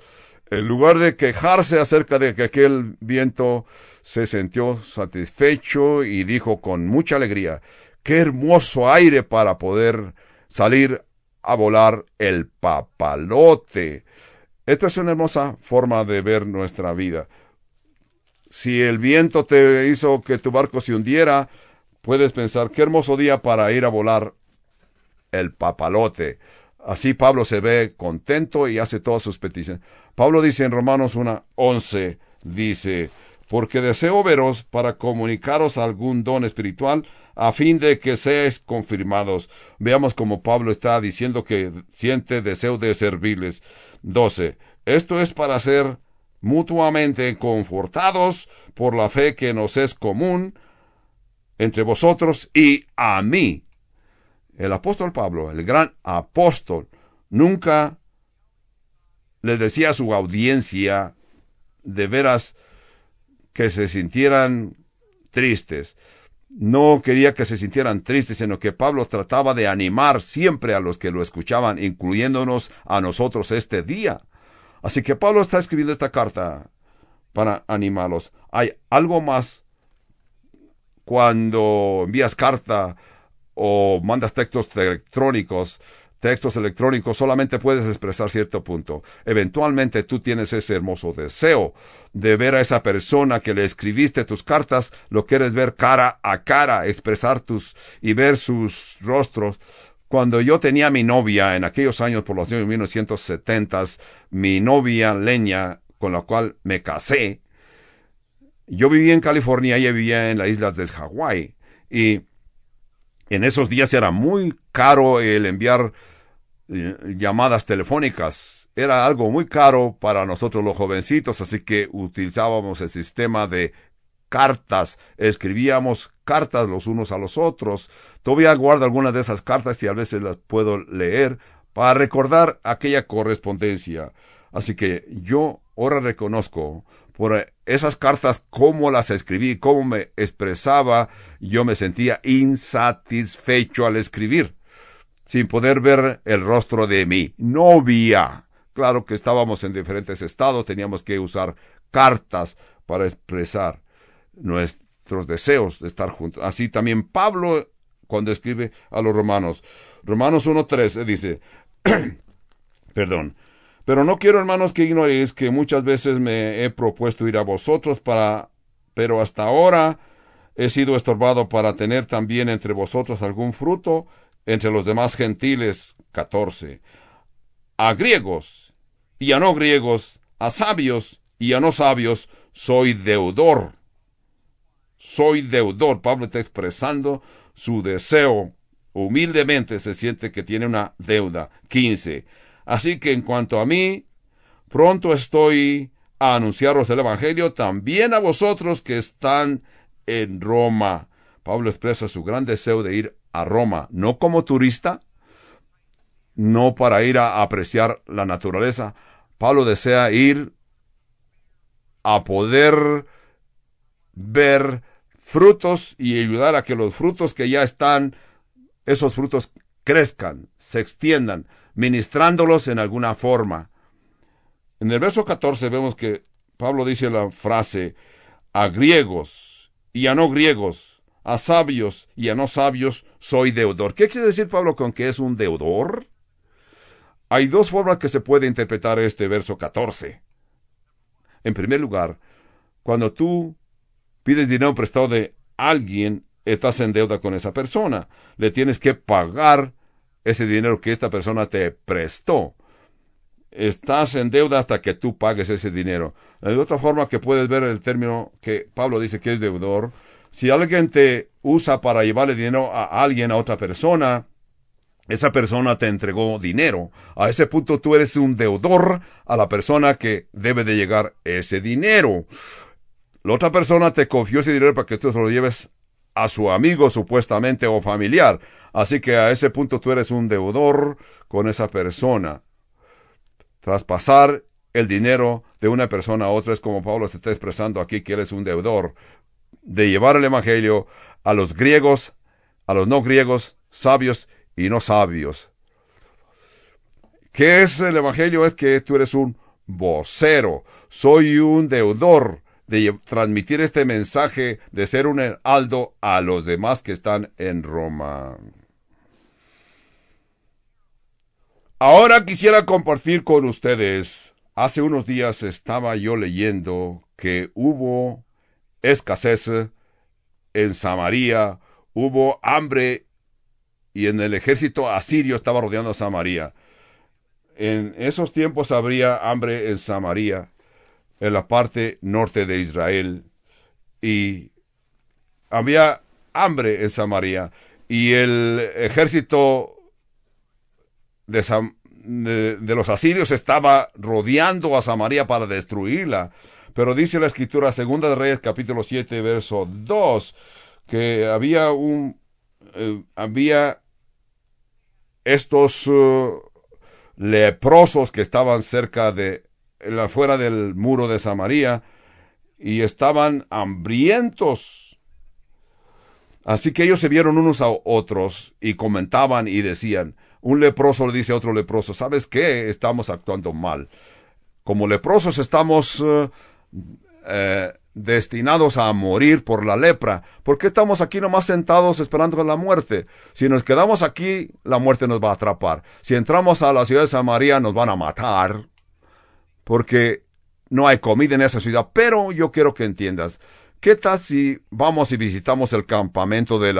En lugar de quejarse acerca de que aquel viento se sintió satisfecho y dijo con mucha alegría, Qué hermoso aire para poder salir a volar el papalote. Esta es una hermosa forma de ver nuestra vida. Si el viento te hizo que tu barco se hundiera, puedes pensar qué hermoso día para ir a volar el papalote. Así Pablo se ve contento y hace todas sus peticiones. Pablo dice en Romanos 1.11, dice, porque deseo veros para comunicaros algún don espiritual, a fin de que seáis confirmados. Veamos como Pablo está diciendo que siente deseo de servirles. 12. Esto es para ser mutuamente confortados por la fe que nos es común entre vosotros y a mí. El apóstol Pablo, el gran apóstol, nunca le decía a su audiencia de veras que se sintieran tristes no quería que se sintieran tristes, sino que Pablo trataba de animar siempre a los que lo escuchaban, incluyéndonos a nosotros este día. Así que Pablo está escribiendo esta carta para animarlos. Hay algo más cuando envías carta o mandas textos electrónicos, textos electrónicos solamente puedes expresar cierto punto. Eventualmente tú tienes ese hermoso deseo de ver a esa persona que le escribiste tus cartas, lo quieres ver cara a cara, expresar tus y ver sus rostros. Cuando yo tenía mi novia en aquellos años por los años 1970, mi novia leña con la cual me casé, yo vivía en California, ella vivía en las islas de Hawái y en esos días era muy caro el enviar eh, llamadas telefónicas. Era algo muy caro para nosotros los jovencitos, así que utilizábamos el sistema de cartas, escribíamos cartas los unos a los otros. Todavía guardo algunas de esas cartas y a veces las puedo leer para recordar aquella correspondencia. Así que yo ahora reconozco por esas cartas, cómo las escribí, cómo me expresaba, yo me sentía insatisfecho al escribir, sin poder ver el rostro de mi novia. Claro que estábamos en diferentes estados, teníamos que usar cartas para expresar nuestros deseos de estar juntos. Así también Pablo, cuando escribe a los romanos, Romanos 1.3, dice, perdón, pero no quiero, hermanos, que ignoréis que muchas veces me he propuesto ir a vosotros para, pero hasta ahora he sido estorbado para tener también entre vosotros algún fruto entre los demás gentiles. 14. A griegos y a no griegos, a sabios y a no sabios, soy deudor. Soy deudor. Pablo está expresando su deseo. Humildemente se siente que tiene una deuda. 15 Así que en cuanto a mí, pronto estoy a anunciaros el Evangelio también a vosotros que están en Roma. Pablo expresa su gran deseo de ir a Roma, no como turista, no para ir a apreciar la naturaleza. Pablo desea ir a poder ver frutos y ayudar a que los frutos que ya están, esos frutos crezcan, se extiendan, ministrándolos en alguna forma. En el verso 14 vemos que Pablo dice la frase a griegos y a no griegos, a sabios y a no sabios soy deudor. ¿Qué quiere decir Pablo con que es un deudor? Hay dos formas que se puede interpretar este verso 14. En primer lugar, cuando tú pides dinero prestado de alguien, estás en deuda con esa persona. Le tienes que pagar ese dinero que esta persona te prestó. Estás en deuda hasta que tú pagues ese dinero. De otra forma que puedes ver el término que Pablo dice que es deudor, si alguien te usa para llevarle dinero a alguien, a otra persona, esa persona te entregó dinero. A ese punto tú eres un deudor a la persona que debe de llegar ese dinero. La otra persona te confió ese dinero para que tú se lo lleves a su amigo supuestamente o familiar. Así que a ese punto tú eres un deudor con esa persona. Traspasar el dinero de una persona a otra es como Pablo se está expresando aquí que eres un deudor de llevar el Evangelio a los griegos, a los no griegos, sabios y no sabios. ¿Qué es el Evangelio? Es que tú eres un vocero, soy un deudor de transmitir este mensaje de ser un heraldo a los demás que están en Roma. Ahora quisiera compartir con ustedes. Hace unos días estaba yo leyendo que hubo escasez en Samaria, hubo hambre y en el ejército asirio estaba rodeando a Samaria. En esos tiempos habría hambre en Samaria en la parte norte de Israel y había hambre en Samaria y el ejército de, los asirios estaba rodeando a Samaria para destruirla. Pero dice la escritura, segunda de Reyes capítulo 7, verso 2, que había un, eh, había estos uh, leprosos que estaban cerca de afuera del muro de Samaria y estaban hambrientos. Así que ellos se vieron unos a otros y comentaban y decían, un leproso le dice a otro leproso, ¿sabes qué? Estamos actuando mal. Como leprosos estamos eh, eh, destinados a morir por la lepra. ¿Por qué estamos aquí nomás sentados esperando la muerte? Si nos quedamos aquí, la muerte nos va a atrapar. Si entramos a la ciudad de Samaria, nos van a matar. Porque no hay comida en esa ciudad. Pero yo quiero que entiendas. ¿Qué tal si vamos y visitamos el campamento del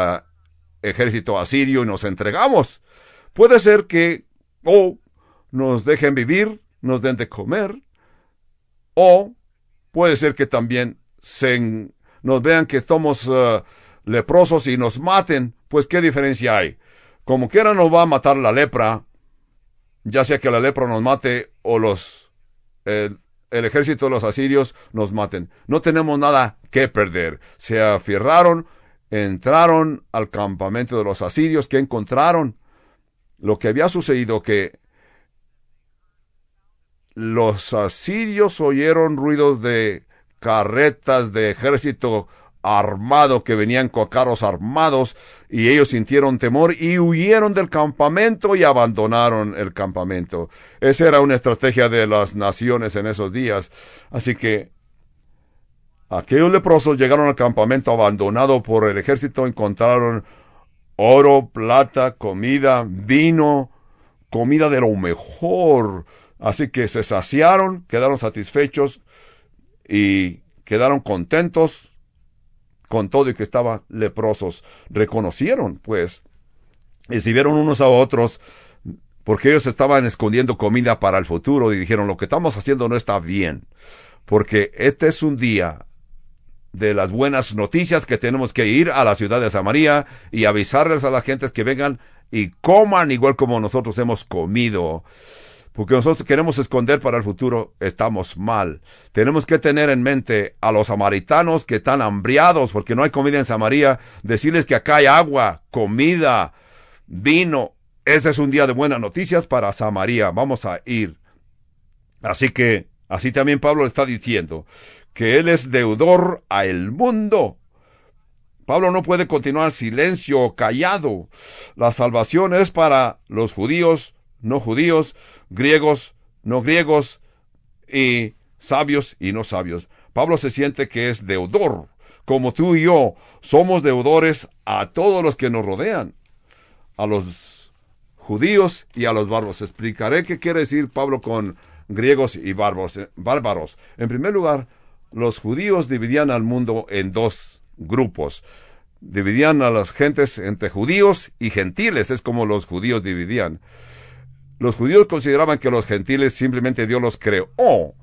ejército asirio y nos entregamos? Puede ser que o nos dejen vivir, nos den de comer, o puede ser que también se, nos vean que estamos uh, leprosos y nos maten, pues qué diferencia hay. Como quiera nos va a matar la lepra, ya sea que la lepra nos mate o los el ejército de los asirios nos maten. No tenemos nada que perder. Se afirraron, entraron al campamento de los asirios, que encontraron lo que había sucedido que los asirios oyeron ruidos de carretas de ejército armado que venían con carros armados y ellos sintieron temor y huyeron del campamento y abandonaron el campamento. Esa era una estrategia de las naciones en esos días. Así que aquellos leprosos llegaron al campamento abandonado por el ejército, encontraron oro, plata, comida, vino, comida de lo mejor. Así que se saciaron, quedaron satisfechos y quedaron contentos con todo y que estaban leprosos. Reconocieron, pues, y se vieron unos a otros, porque ellos estaban escondiendo comida para el futuro y dijeron, lo que estamos haciendo no está bien, porque este es un día de las buenas noticias que tenemos que ir a la ciudad de Samaria y avisarles a las gentes que vengan y coman igual como nosotros hemos comido porque nosotros queremos esconder para el futuro, estamos mal. Tenemos que tener en mente a los samaritanos que están hambriados porque no hay comida en Samaria, decirles que acá hay agua, comida, vino. Ese es un día de buenas noticias para Samaria. Vamos a ir. Así que, así también Pablo está diciendo que él es deudor a el mundo. Pablo no puede continuar silencio o callado. La salvación es para los judíos, no judíos, griegos, no griegos, y sabios y no sabios. Pablo se siente que es deudor, como tú y yo somos deudores a todos los que nos rodean, a los judíos y a los bárbaros. Explicaré qué quiere decir Pablo con griegos y bárbaros. bárbaros. En primer lugar, los judíos dividían al mundo en dos grupos. Dividían a las gentes entre judíos y gentiles, es como los judíos dividían. Los judíos consideraban que los gentiles simplemente Dios los creó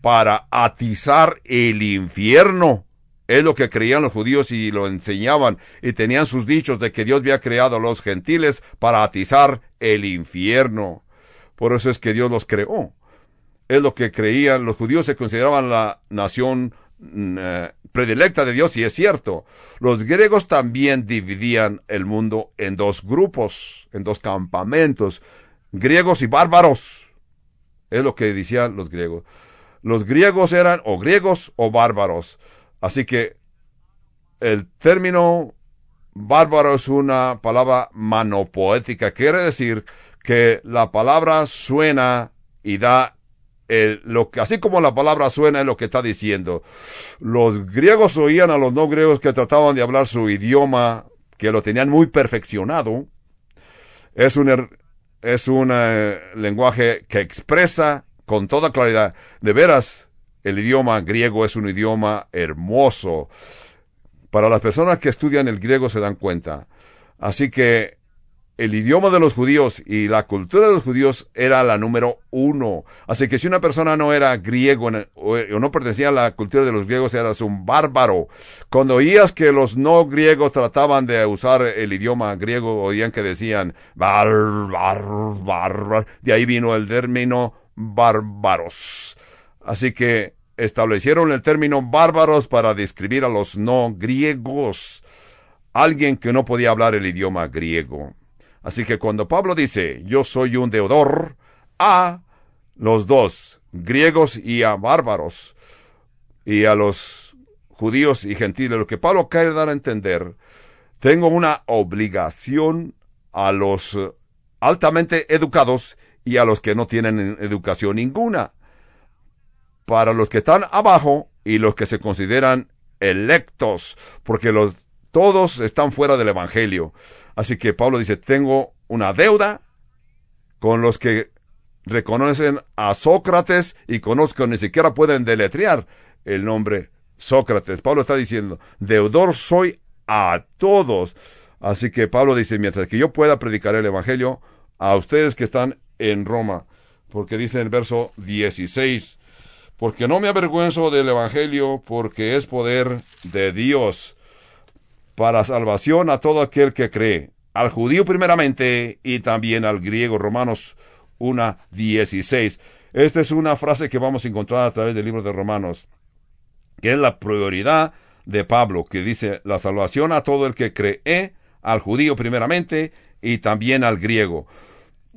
para atizar el infierno. Es lo que creían los judíos y lo enseñaban y tenían sus dichos de que Dios había creado a los gentiles para atizar el infierno. Por eso es que Dios los creó. Es lo que creían. Los judíos se consideraban la nación mm, eh, predilecta de Dios y es cierto. Los griegos también dividían el mundo en dos grupos, en dos campamentos griegos y bárbaros. Es lo que decían los griegos. Los griegos eran o griegos o bárbaros. Así que el término bárbaro es una palabra manopoética. Quiere decir que la palabra suena y da el, lo que, así como la palabra suena es lo que está diciendo. Los griegos oían a los no griegos que trataban de hablar su idioma, que lo tenían muy perfeccionado. Es un, er, es un eh, lenguaje que expresa con toda claridad. De veras, el idioma griego es un idioma hermoso. Para las personas que estudian el griego se dan cuenta. Así que el idioma de los judíos y la cultura de los judíos era la número uno. Así que si una persona no era griego o no pertenecía a la cultura de los griegos, eras un bárbaro. Cuando oías que los no griegos trataban de usar el idioma griego, oían que decían bar, bar, De ahí vino el término bárbaros. Así que establecieron el término bárbaros para describir a los no griegos. Alguien que no podía hablar el idioma griego. Así que cuando Pablo dice, yo soy un deudor a los dos, griegos y a bárbaros, y a los judíos y gentiles, lo que Pablo quiere dar a entender, tengo una obligación a los altamente educados y a los que no tienen educación ninguna. para los que están abajo y los que se consideran electos, porque los, todos están fuera del Evangelio. Así que Pablo dice, tengo una deuda con los que reconocen a Sócrates y conozco, ni siquiera pueden deletrear el nombre Sócrates. Pablo está diciendo, deudor soy a todos. Así que Pablo dice, mientras que yo pueda predicar el Evangelio a ustedes que están en Roma, porque dice en el verso 16, porque no me avergüenzo del Evangelio, porque es poder de Dios para salvación a todo aquel que cree, al judío primeramente y también al griego, Romanos 1, 16. Esta es una frase que vamos a encontrar a través del libro de Romanos, que es la prioridad de Pablo, que dice la salvación a todo el que cree, al judío primeramente y también al griego.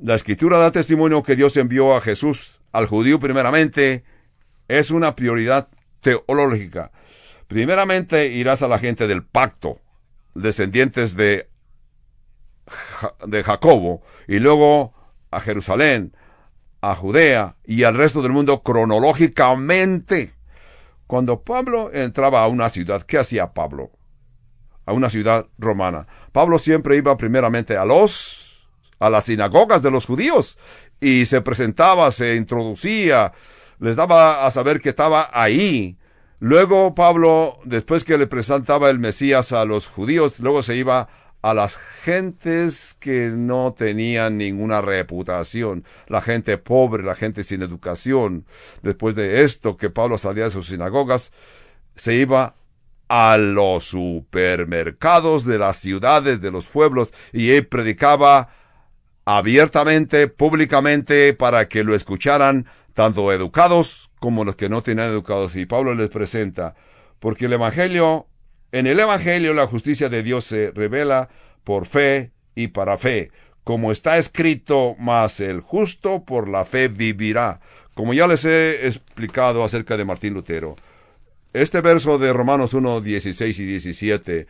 La escritura da testimonio que Dios envió a Jesús al judío primeramente. Es una prioridad teológica. Primeramente irás a la gente del pacto, descendientes de, de Jacobo, y luego a Jerusalén, a Judea y al resto del mundo cronológicamente. Cuando Pablo entraba a una ciudad, ¿qué hacía Pablo? A una ciudad romana. Pablo siempre iba primeramente a los, a las sinagogas de los judíos y se presentaba, se introducía, les daba a saber que estaba ahí. Luego Pablo, después que le presentaba el Mesías a los judíos, luego se iba a las gentes que no tenían ninguna reputación, la gente pobre, la gente sin educación. Después de esto, que Pablo salía de sus sinagogas, se iba a los supermercados de las ciudades, de los pueblos, y él predicaba abiertamente, públicamente, para que lo escucharan tanto educados como los que no tenían educados. Y Pablo les presenta, porque el Evangelio en el Evangelio la justicia de Dios se revela por fe y para fe, como está escrito, mas el justo por la fe vivirá, como ya les he explicado acerca de Martín Lutero. Este verso de Romanos 1, 16 y 17,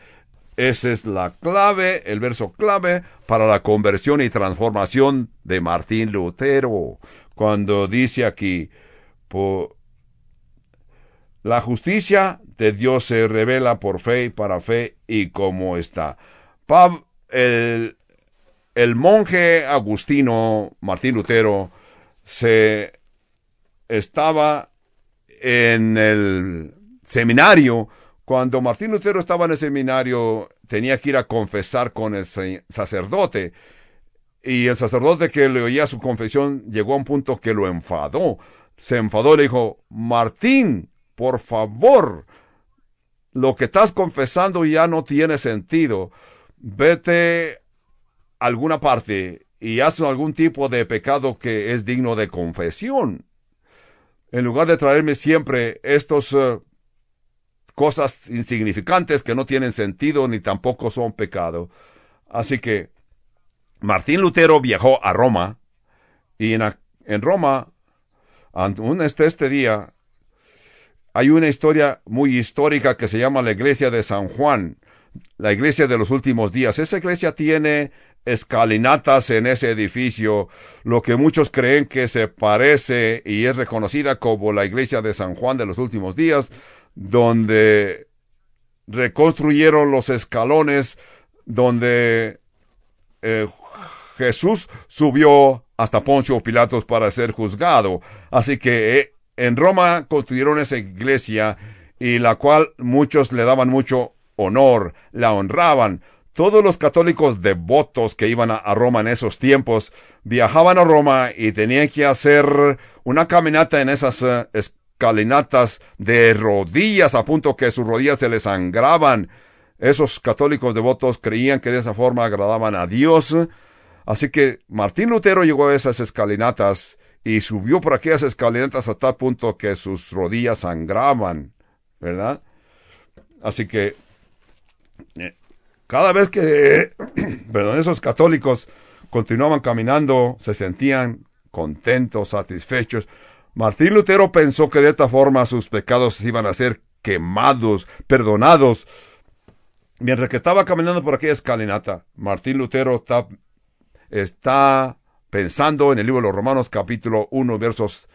esa es la clave, el verso clave para la conversión y transformación de Martín Lutero, cuando dice aquí, por, la justicia de Dios se revela por fe y para fe y como está. el, el monje agustino Martín Lutero se estaba en el seminario. Cuando Martín Lutero estaba en el seminario, tenía que ir a confesar con el sacerdote. Y el sacerdote que le oía su confesión llegó a un punto que lo enfadó. Se enfadó y le dijo, Martín, por favor, lo que estás confesando ya no tiene sentido. Vete a alguna parte y haz algún tipo de pecado que es digno de confesión. En lugar de traerme siempre estas eh, cosas insignificantes que no tienen sentido ni tampoco son pecado. Así que Martín Lutero viajó a Roma y en, en Roma, este, este día, hay una historia muy histórica que se llama la iglesia de San Juan, la iglesia de los últimos días. Esa iglesia tiene escalinatas en ese edificio, lo que muchos creen que se parece y es reconocida como la iglesia de San Juan de los últimos días, donde reconstruyeron los escalones donde eh, Jesús subió hasta Poncio Pilatos para ser juzgado. Así que eh, en Roma construyeron esa iglesia y la cual muchos le daban mucho honor, la honraban. Todos los católicos devotos que iban a, Roma en esos tiempos viajaban a Roma y tenían que hacer una caminata en esas uh, escalinatas de rodillas a punto que sus rodillas se les sangraban. Esos católicos devotos creían que de esa forma agradaban a Dios. Así que Martín Lutero llegó a esas escalinatas y subió por aquellas escaleras hasta tal punto que sus rodillas sangraban, ¿verdad? Así que eh, cada vez que perdón, esos católicos continuaban caminando, se sentían contentos, satisfechos. Martín Lutero pensó que de esta forma sus pecados iban a ser quemados, perdonados. Mientras que estaba caminando por aquella escalinata, Martín Lutero está, está pensando en el libro de los Romanos capítulo 1 versos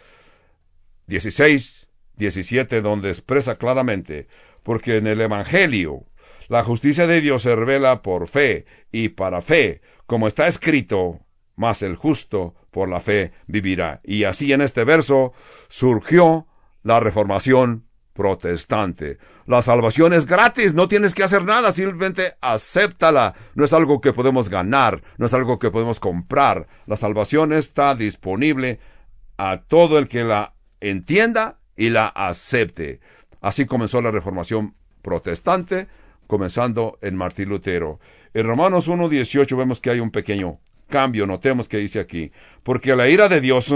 16 17, donde expresa claramente, porque en el Evangelio la justicia de Dios se revela por fe y para fe, como está escrito, mas el justo por la fe vivirá. Y así en este verso surgió la reformación protestante. La salvación es gratis, no tienes que hacer nada, simplemente acéptala. No es algo que podemos ganar, no es algo que podemos comprar. La salvación está disponible a todo el que la entienda y la acepte. Así comenzó la reformación protestante, comenzando en Martín Lutero. En Romanos 1.18 vemos que hay un pequeño cambio, notemos que dice aquí, porque la ira de Dios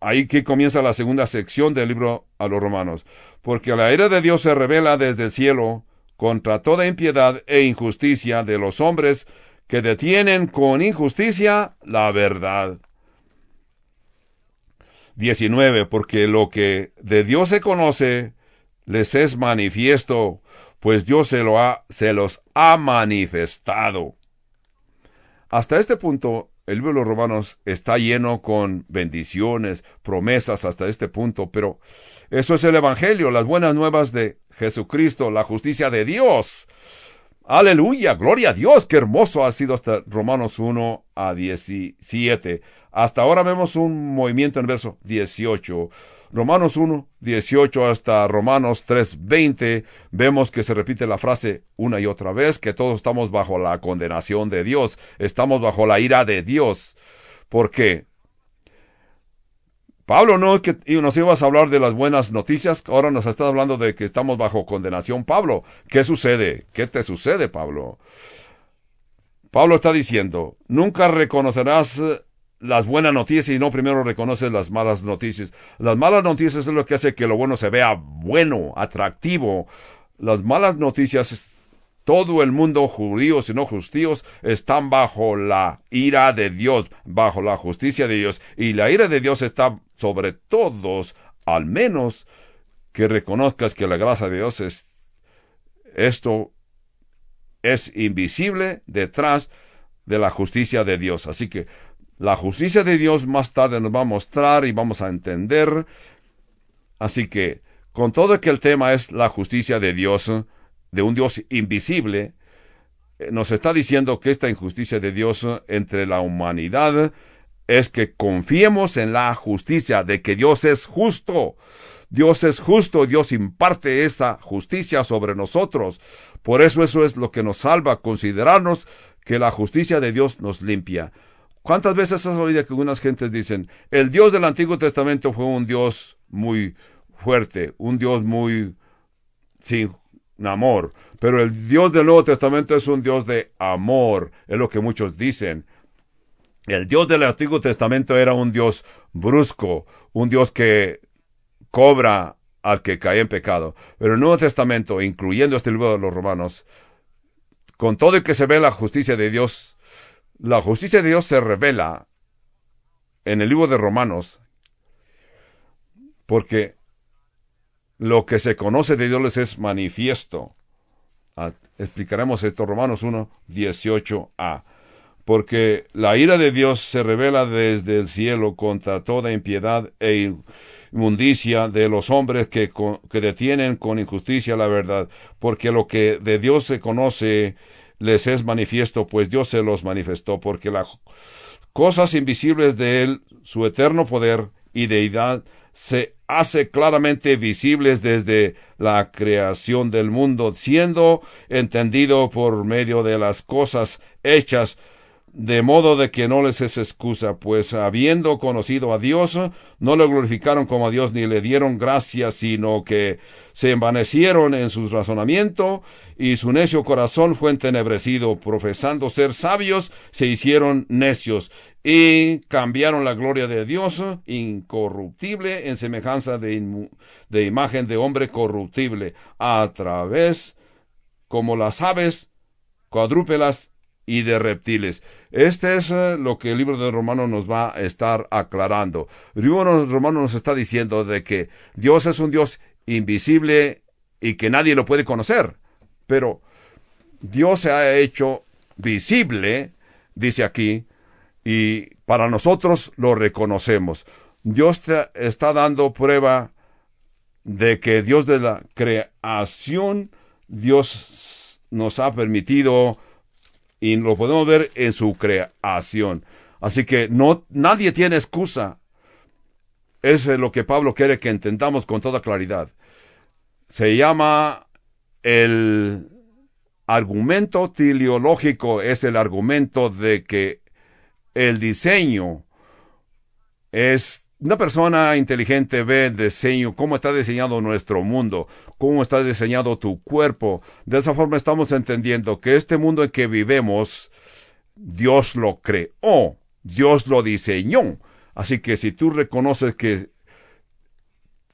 Ahí que comienza la segunda sección del libro a los romanos. Porque la ira de Dios se revela desde el cielo contra toda impiedad e injusticia de los hombres que detienen con injusticia la verdad. 19. Porque lo que de Dios se conoce les es manifiesto, pues Dios se, lo ha, se los ha manifestado. Hasta este punto, el libro de los Romanos está lleno con bendiciones, promesas hasta este punto, pero eso es el Evangelio, las buenas nuevas de Jesucristo, la justicia de Dios. Aleluya, gloria a Dios, qué hermoso ha sido hasta Romanos 1 a 17. Hasta ahora vemos un movimiento en el verso 18. Romanos 1, 18 hasta Romanos 3, 20, vemos que se repite la frase una y otra vez, que todos estamos bajo la condenación de Dios, estamos bajo la ira de Dios. ¿Por qué? Pablo no es que nos ibas a hablar de las buenas noticias, ahora nos estás hablando de que estamos bajo condenación. Pablo, ¿qué sucede? ¿Qué te sucede, Pablo? Pablo está diciendo, nunca reconocerás las buenas noticias y no primero reconoces las malas noticias. Las malas noticias es lo que hace que lo bueno se vea bueno, atractivo. Las malas noticias, todo el mundo, judíos y no judíos, están bajo la ira de Dios, bajo la justicia de Dios. Y la ira de Dios está sobre todos, al menos que reconozcas que la gracia de Dios es esto es invisible detrás de la justicia de Dios. Así que la justicia de Dios más tarde nos va a mostrar y vamos a entender. Así que, con todo que el tema es la justicia de Dios, de un Dios invisible, eh, nos está diciendo que esta injusticia de Dios entre la humanidad es que confiemos en la justicia, de que Dios es justo. Dios es justo, Dios imparte esa justicia sobre nosotros. Por eso eso es lo que nos salva, considerarnos que la justicia de Dios nos limpia. ¿Cuántas veces has oído que algunas gentes dicen, el Dios del Antiguo Testamento fue un Dios muy fuerte, un Dios muy sin amor, pero el Dios del Nuevo Testamento es un Dios de amor, es lo que muchos dicen. El Dios del Antiguo Testamento era un Dios brusco, un Dios que cobra al que cae en pecado. Pero el Nuevo Testamento, incluyendo este libro de los Romanos, con todo el que se ve la justicia de Dios, la justicia de Dios se revela en el libro de Romanos porque lo que se conoce de Dios les es manifiesto. Ah, explicaremos esto, Romanos 1, 18a. Porque la ira de Dios se revela desde el cielo contra toda impiedad e inmundicia de los hombres que, que detienen con injusticia la verdad. Porque lo que de Dios se conoce les es manifiesto, pues Dios se los manifestó, porque las cosas invisibles de Él, su eterno poder y deidad, se hace claramente visibles desde la creación del mundo, siendo entendido por medio de las cosas hechas, de modo de que no les es excusa, pues habiendo conocido a Dios, no le glorificaron como a Dios ni le dieron gracias, sino que se envanecieron en su razonamiento y su necio corazón fue entenebrecido, profesando ser sabios, se hicieron necios y cambiaron la gloria de Dios incorruptible en semejanza de, imagen de hombre corruptible, a través como las aves cuadrúpelas y de reptiles. Este es eh, lo que el libro de Romanos nos va a estar aclarando. El libro de Romanos nos está diciendo de que Dios es un Dios invisible y que nadie lo puede conocer. Pero Dios se ha hecho visible, dice aquí, y para nosotros lo reconocemos. Dios está dando prueba de que Dios de la creación, Dios nos ha permitido y lo podemos ver en su creación. Así que no, nadie tiene excusa. Eso es lo que Pablo quiere que entendamos con toda claridad. Se llama el argumento teleológico, es el argumento de que el diseño es una persona inteligente ve el diseño, cómo está diseñado nuestro mundo, cómo está diseñado tu cuerpo. De esa forma estamos entendiendo que este mundo en que vivimos, Dios lo creó, Dios lo diseñó. Así que si tú reconoces que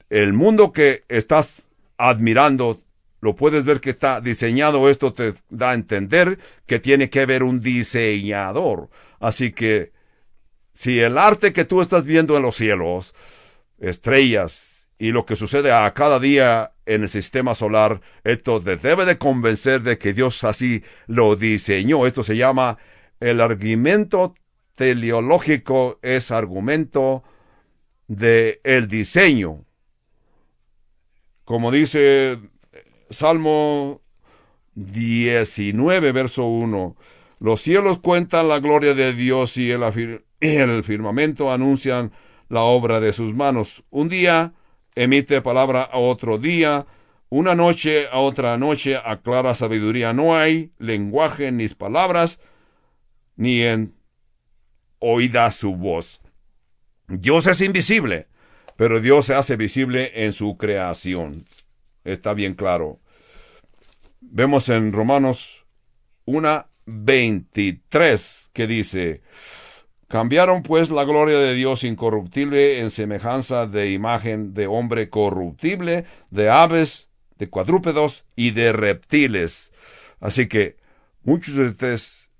el mundo que estás admirando, lo puedes ver que está diseñado, esto te da a entender que tiene que haber un diseñador. Así que si el arte que tú estás viendo en los cielos, estrellas y lo que sucede a cada día en el sistema solar, esto te debe de convencer de que Dios así lo diseñó. Esto se llama el argumento teleológico, es argumento de el diseño. Como dice Salmo 19, verso 1, los cielos cuentan la gloria de Dios y el, el firmamento anuncian la obra de sus manos. Un día emite palabra a otro día, una noche a otra noche aclara sabiduría. No hay lenguaje ni palabras, ni en oída su voz. Dios es invisible, pero Dios se hace visible en su creación. Está bien claro. Vemos en Romanos una 23 que dice, Cambiaron pues la gloria de Dios incorruptible en semejanza de imagen de hombre corruptible, de aves, de cuadrúpedos y de reptiles. Así que muchos de ustedes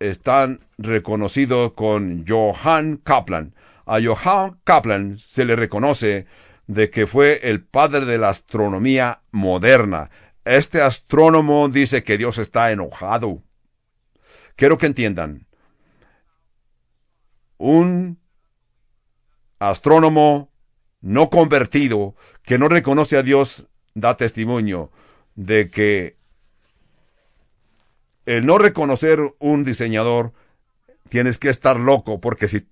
están reconocidos con Johann Kaplan. A Johann Kaplan se le reconoce de que fue el padre de la astronomía moderna. Este astrónomo dice que Dios está enojado. Quiero que entiendan, un astrónomo no convertido que no reconoce a Dios da testimonio de que el no reconocer un diseñador tienes que estar loco porque si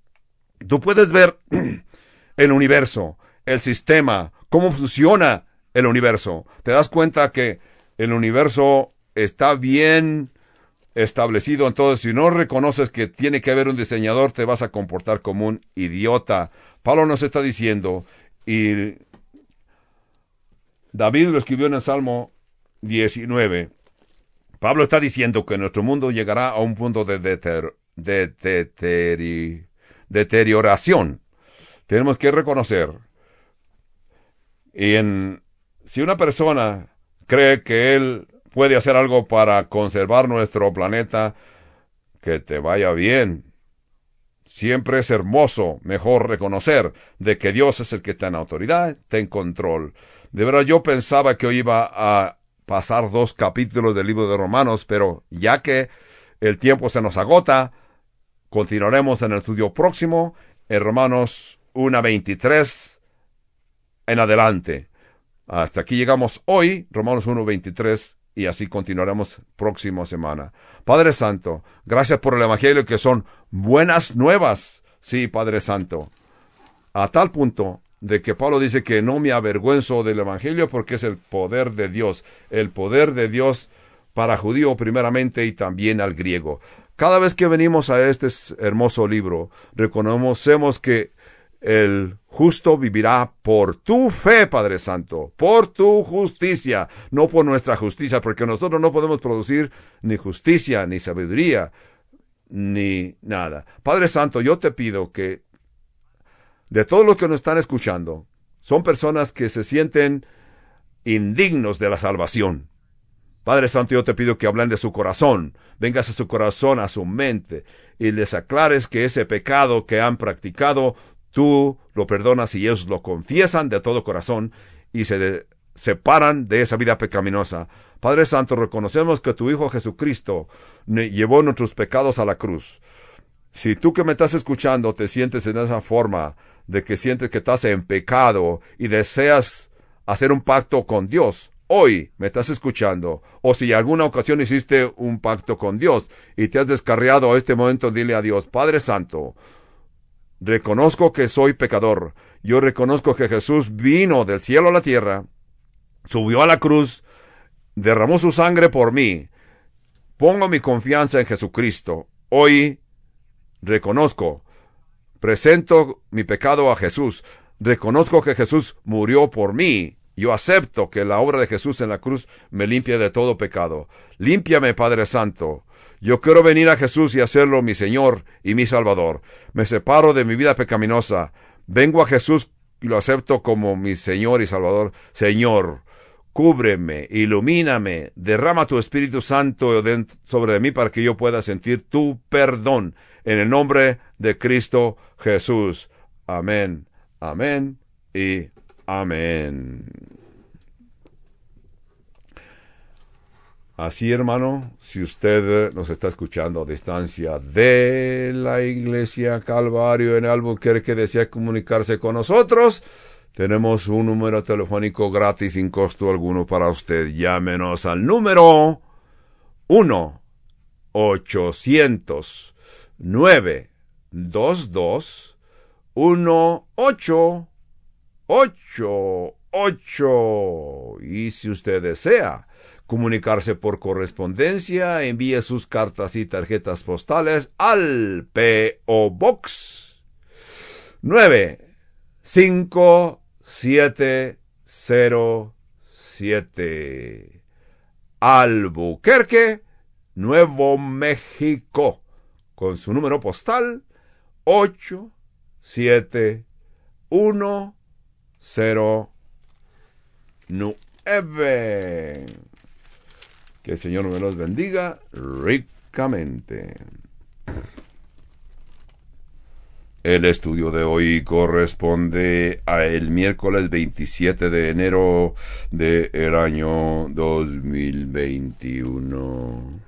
tú puedes ver el universo, el sistema, cómo funciona el universo, te das cuenta que el universo está bien establecido. Entonces, si no reconoces que tiene que haber un diseñador, te vas a comportar como un idiota. Pablo nos está diciendo, y David lo escribió en el Salmo 19. Pablo está diciendo que nuestro mundo llegará a un punto de, deterioración. Tenemos que reconocer. Y en, si una persona cree que él puede hacer algo para conservar nuestro planeta, que te vaya bien. Siempre es hermoso, mejor reconocer de que Dios es el que está en autoridad, está en control. De verdad yo pensaba que hoy iba a pasar dos capítulos del libro de Romanos, pero ya que el tiempo se nos agota, continuaremos en el estudio próximo, en Romanos 1.23 en adelante. Hasta aquí llegamos hoy, Romanos 1.23 y así continuaremos próxima semana. Padre Santo, gracias por el Evangelio que son buenas nuevas. Sí, Padre Santo. A tal punto de que Pablo dice que no me avergüenzo del Evangelio porque es el poder de Dios, el poder de Dios para judío primeramente y también al griego. Cada vez que venimos a este hermoso libro, reconocemos que el justo vivirá por tu fe, Padre Santo, por tu justicia, no por nuestra justicia, porque nosotros no podemos producir ni justicia, ni sabiduría, ni nada. Padre Santo, yo te pido que de todos los que nos están escuchando, son personas que se sienten indignos de la salvación. Padre Santo, yo te pido que hablen de su corazón, vengas a su corazón, a su mente, y les aclares que ese pecado que han practicado tú lo perdonas y ellos lo confiesan de todo corazón y se separan de esa vida pecaminosa. Padre Santo, reconocemos que tu Hijo Jesucristo llevó nuestros pecados a la cruz. Si tú que me estás escuchando te sientes en esa forma de que sientes que estás en pecado y deseas hacer un pacto con Dios, hoy me estás escuchando, o si alguna ocasión hiciste un pacto con Dios y te has descarriado a este momento, dile a Dios, Padre Santo, reconozco que soy pecador, yo reconozco que Jesús vino del cielo a la tierra, subió a la cruz, derramó su sangre por mí, pongo mi confianza en Jesucristo, hoy reconozco, presento mi pecado a Jesús, reconozco que Jesús murió por mí, yo acepto que la obra de Jesús en la cruz me limpia de todo pecado. Límpiame, Padre Santo. Yo quiero venir a Jesús y hacerlo mi Señor y mi Salvador. Me separo de mi vida pecaminosa. Vengo a Jesús y lo acepto como mi Señor y Salvador. Señor, cúbreme, ilumíname, derrama tu Espíritu Santo sobre mí para que yo pueda sentir tu perdón. En el nombre de Cristo Jesús. Amén, amén y amén. Así, hermano, si usted nos está escuchando a distancia de la iglesia Calvario en Albuquerque, desea comunicarse con nosotros, tenemos un número telefónico gratis sin costo alguno para usted. Llámenos al número 1 800 922 1888 y si usted desea comunicarse por correspondencia, envíe sus cartas y tarjetas postales al P.O. Box 95707 Albuquerque, Nuevo México, con su número postal 87109. Que el Señor me los bendiga ricamente. El estudio de hoy corresponde a el miércoles 27 de enero del año 2021.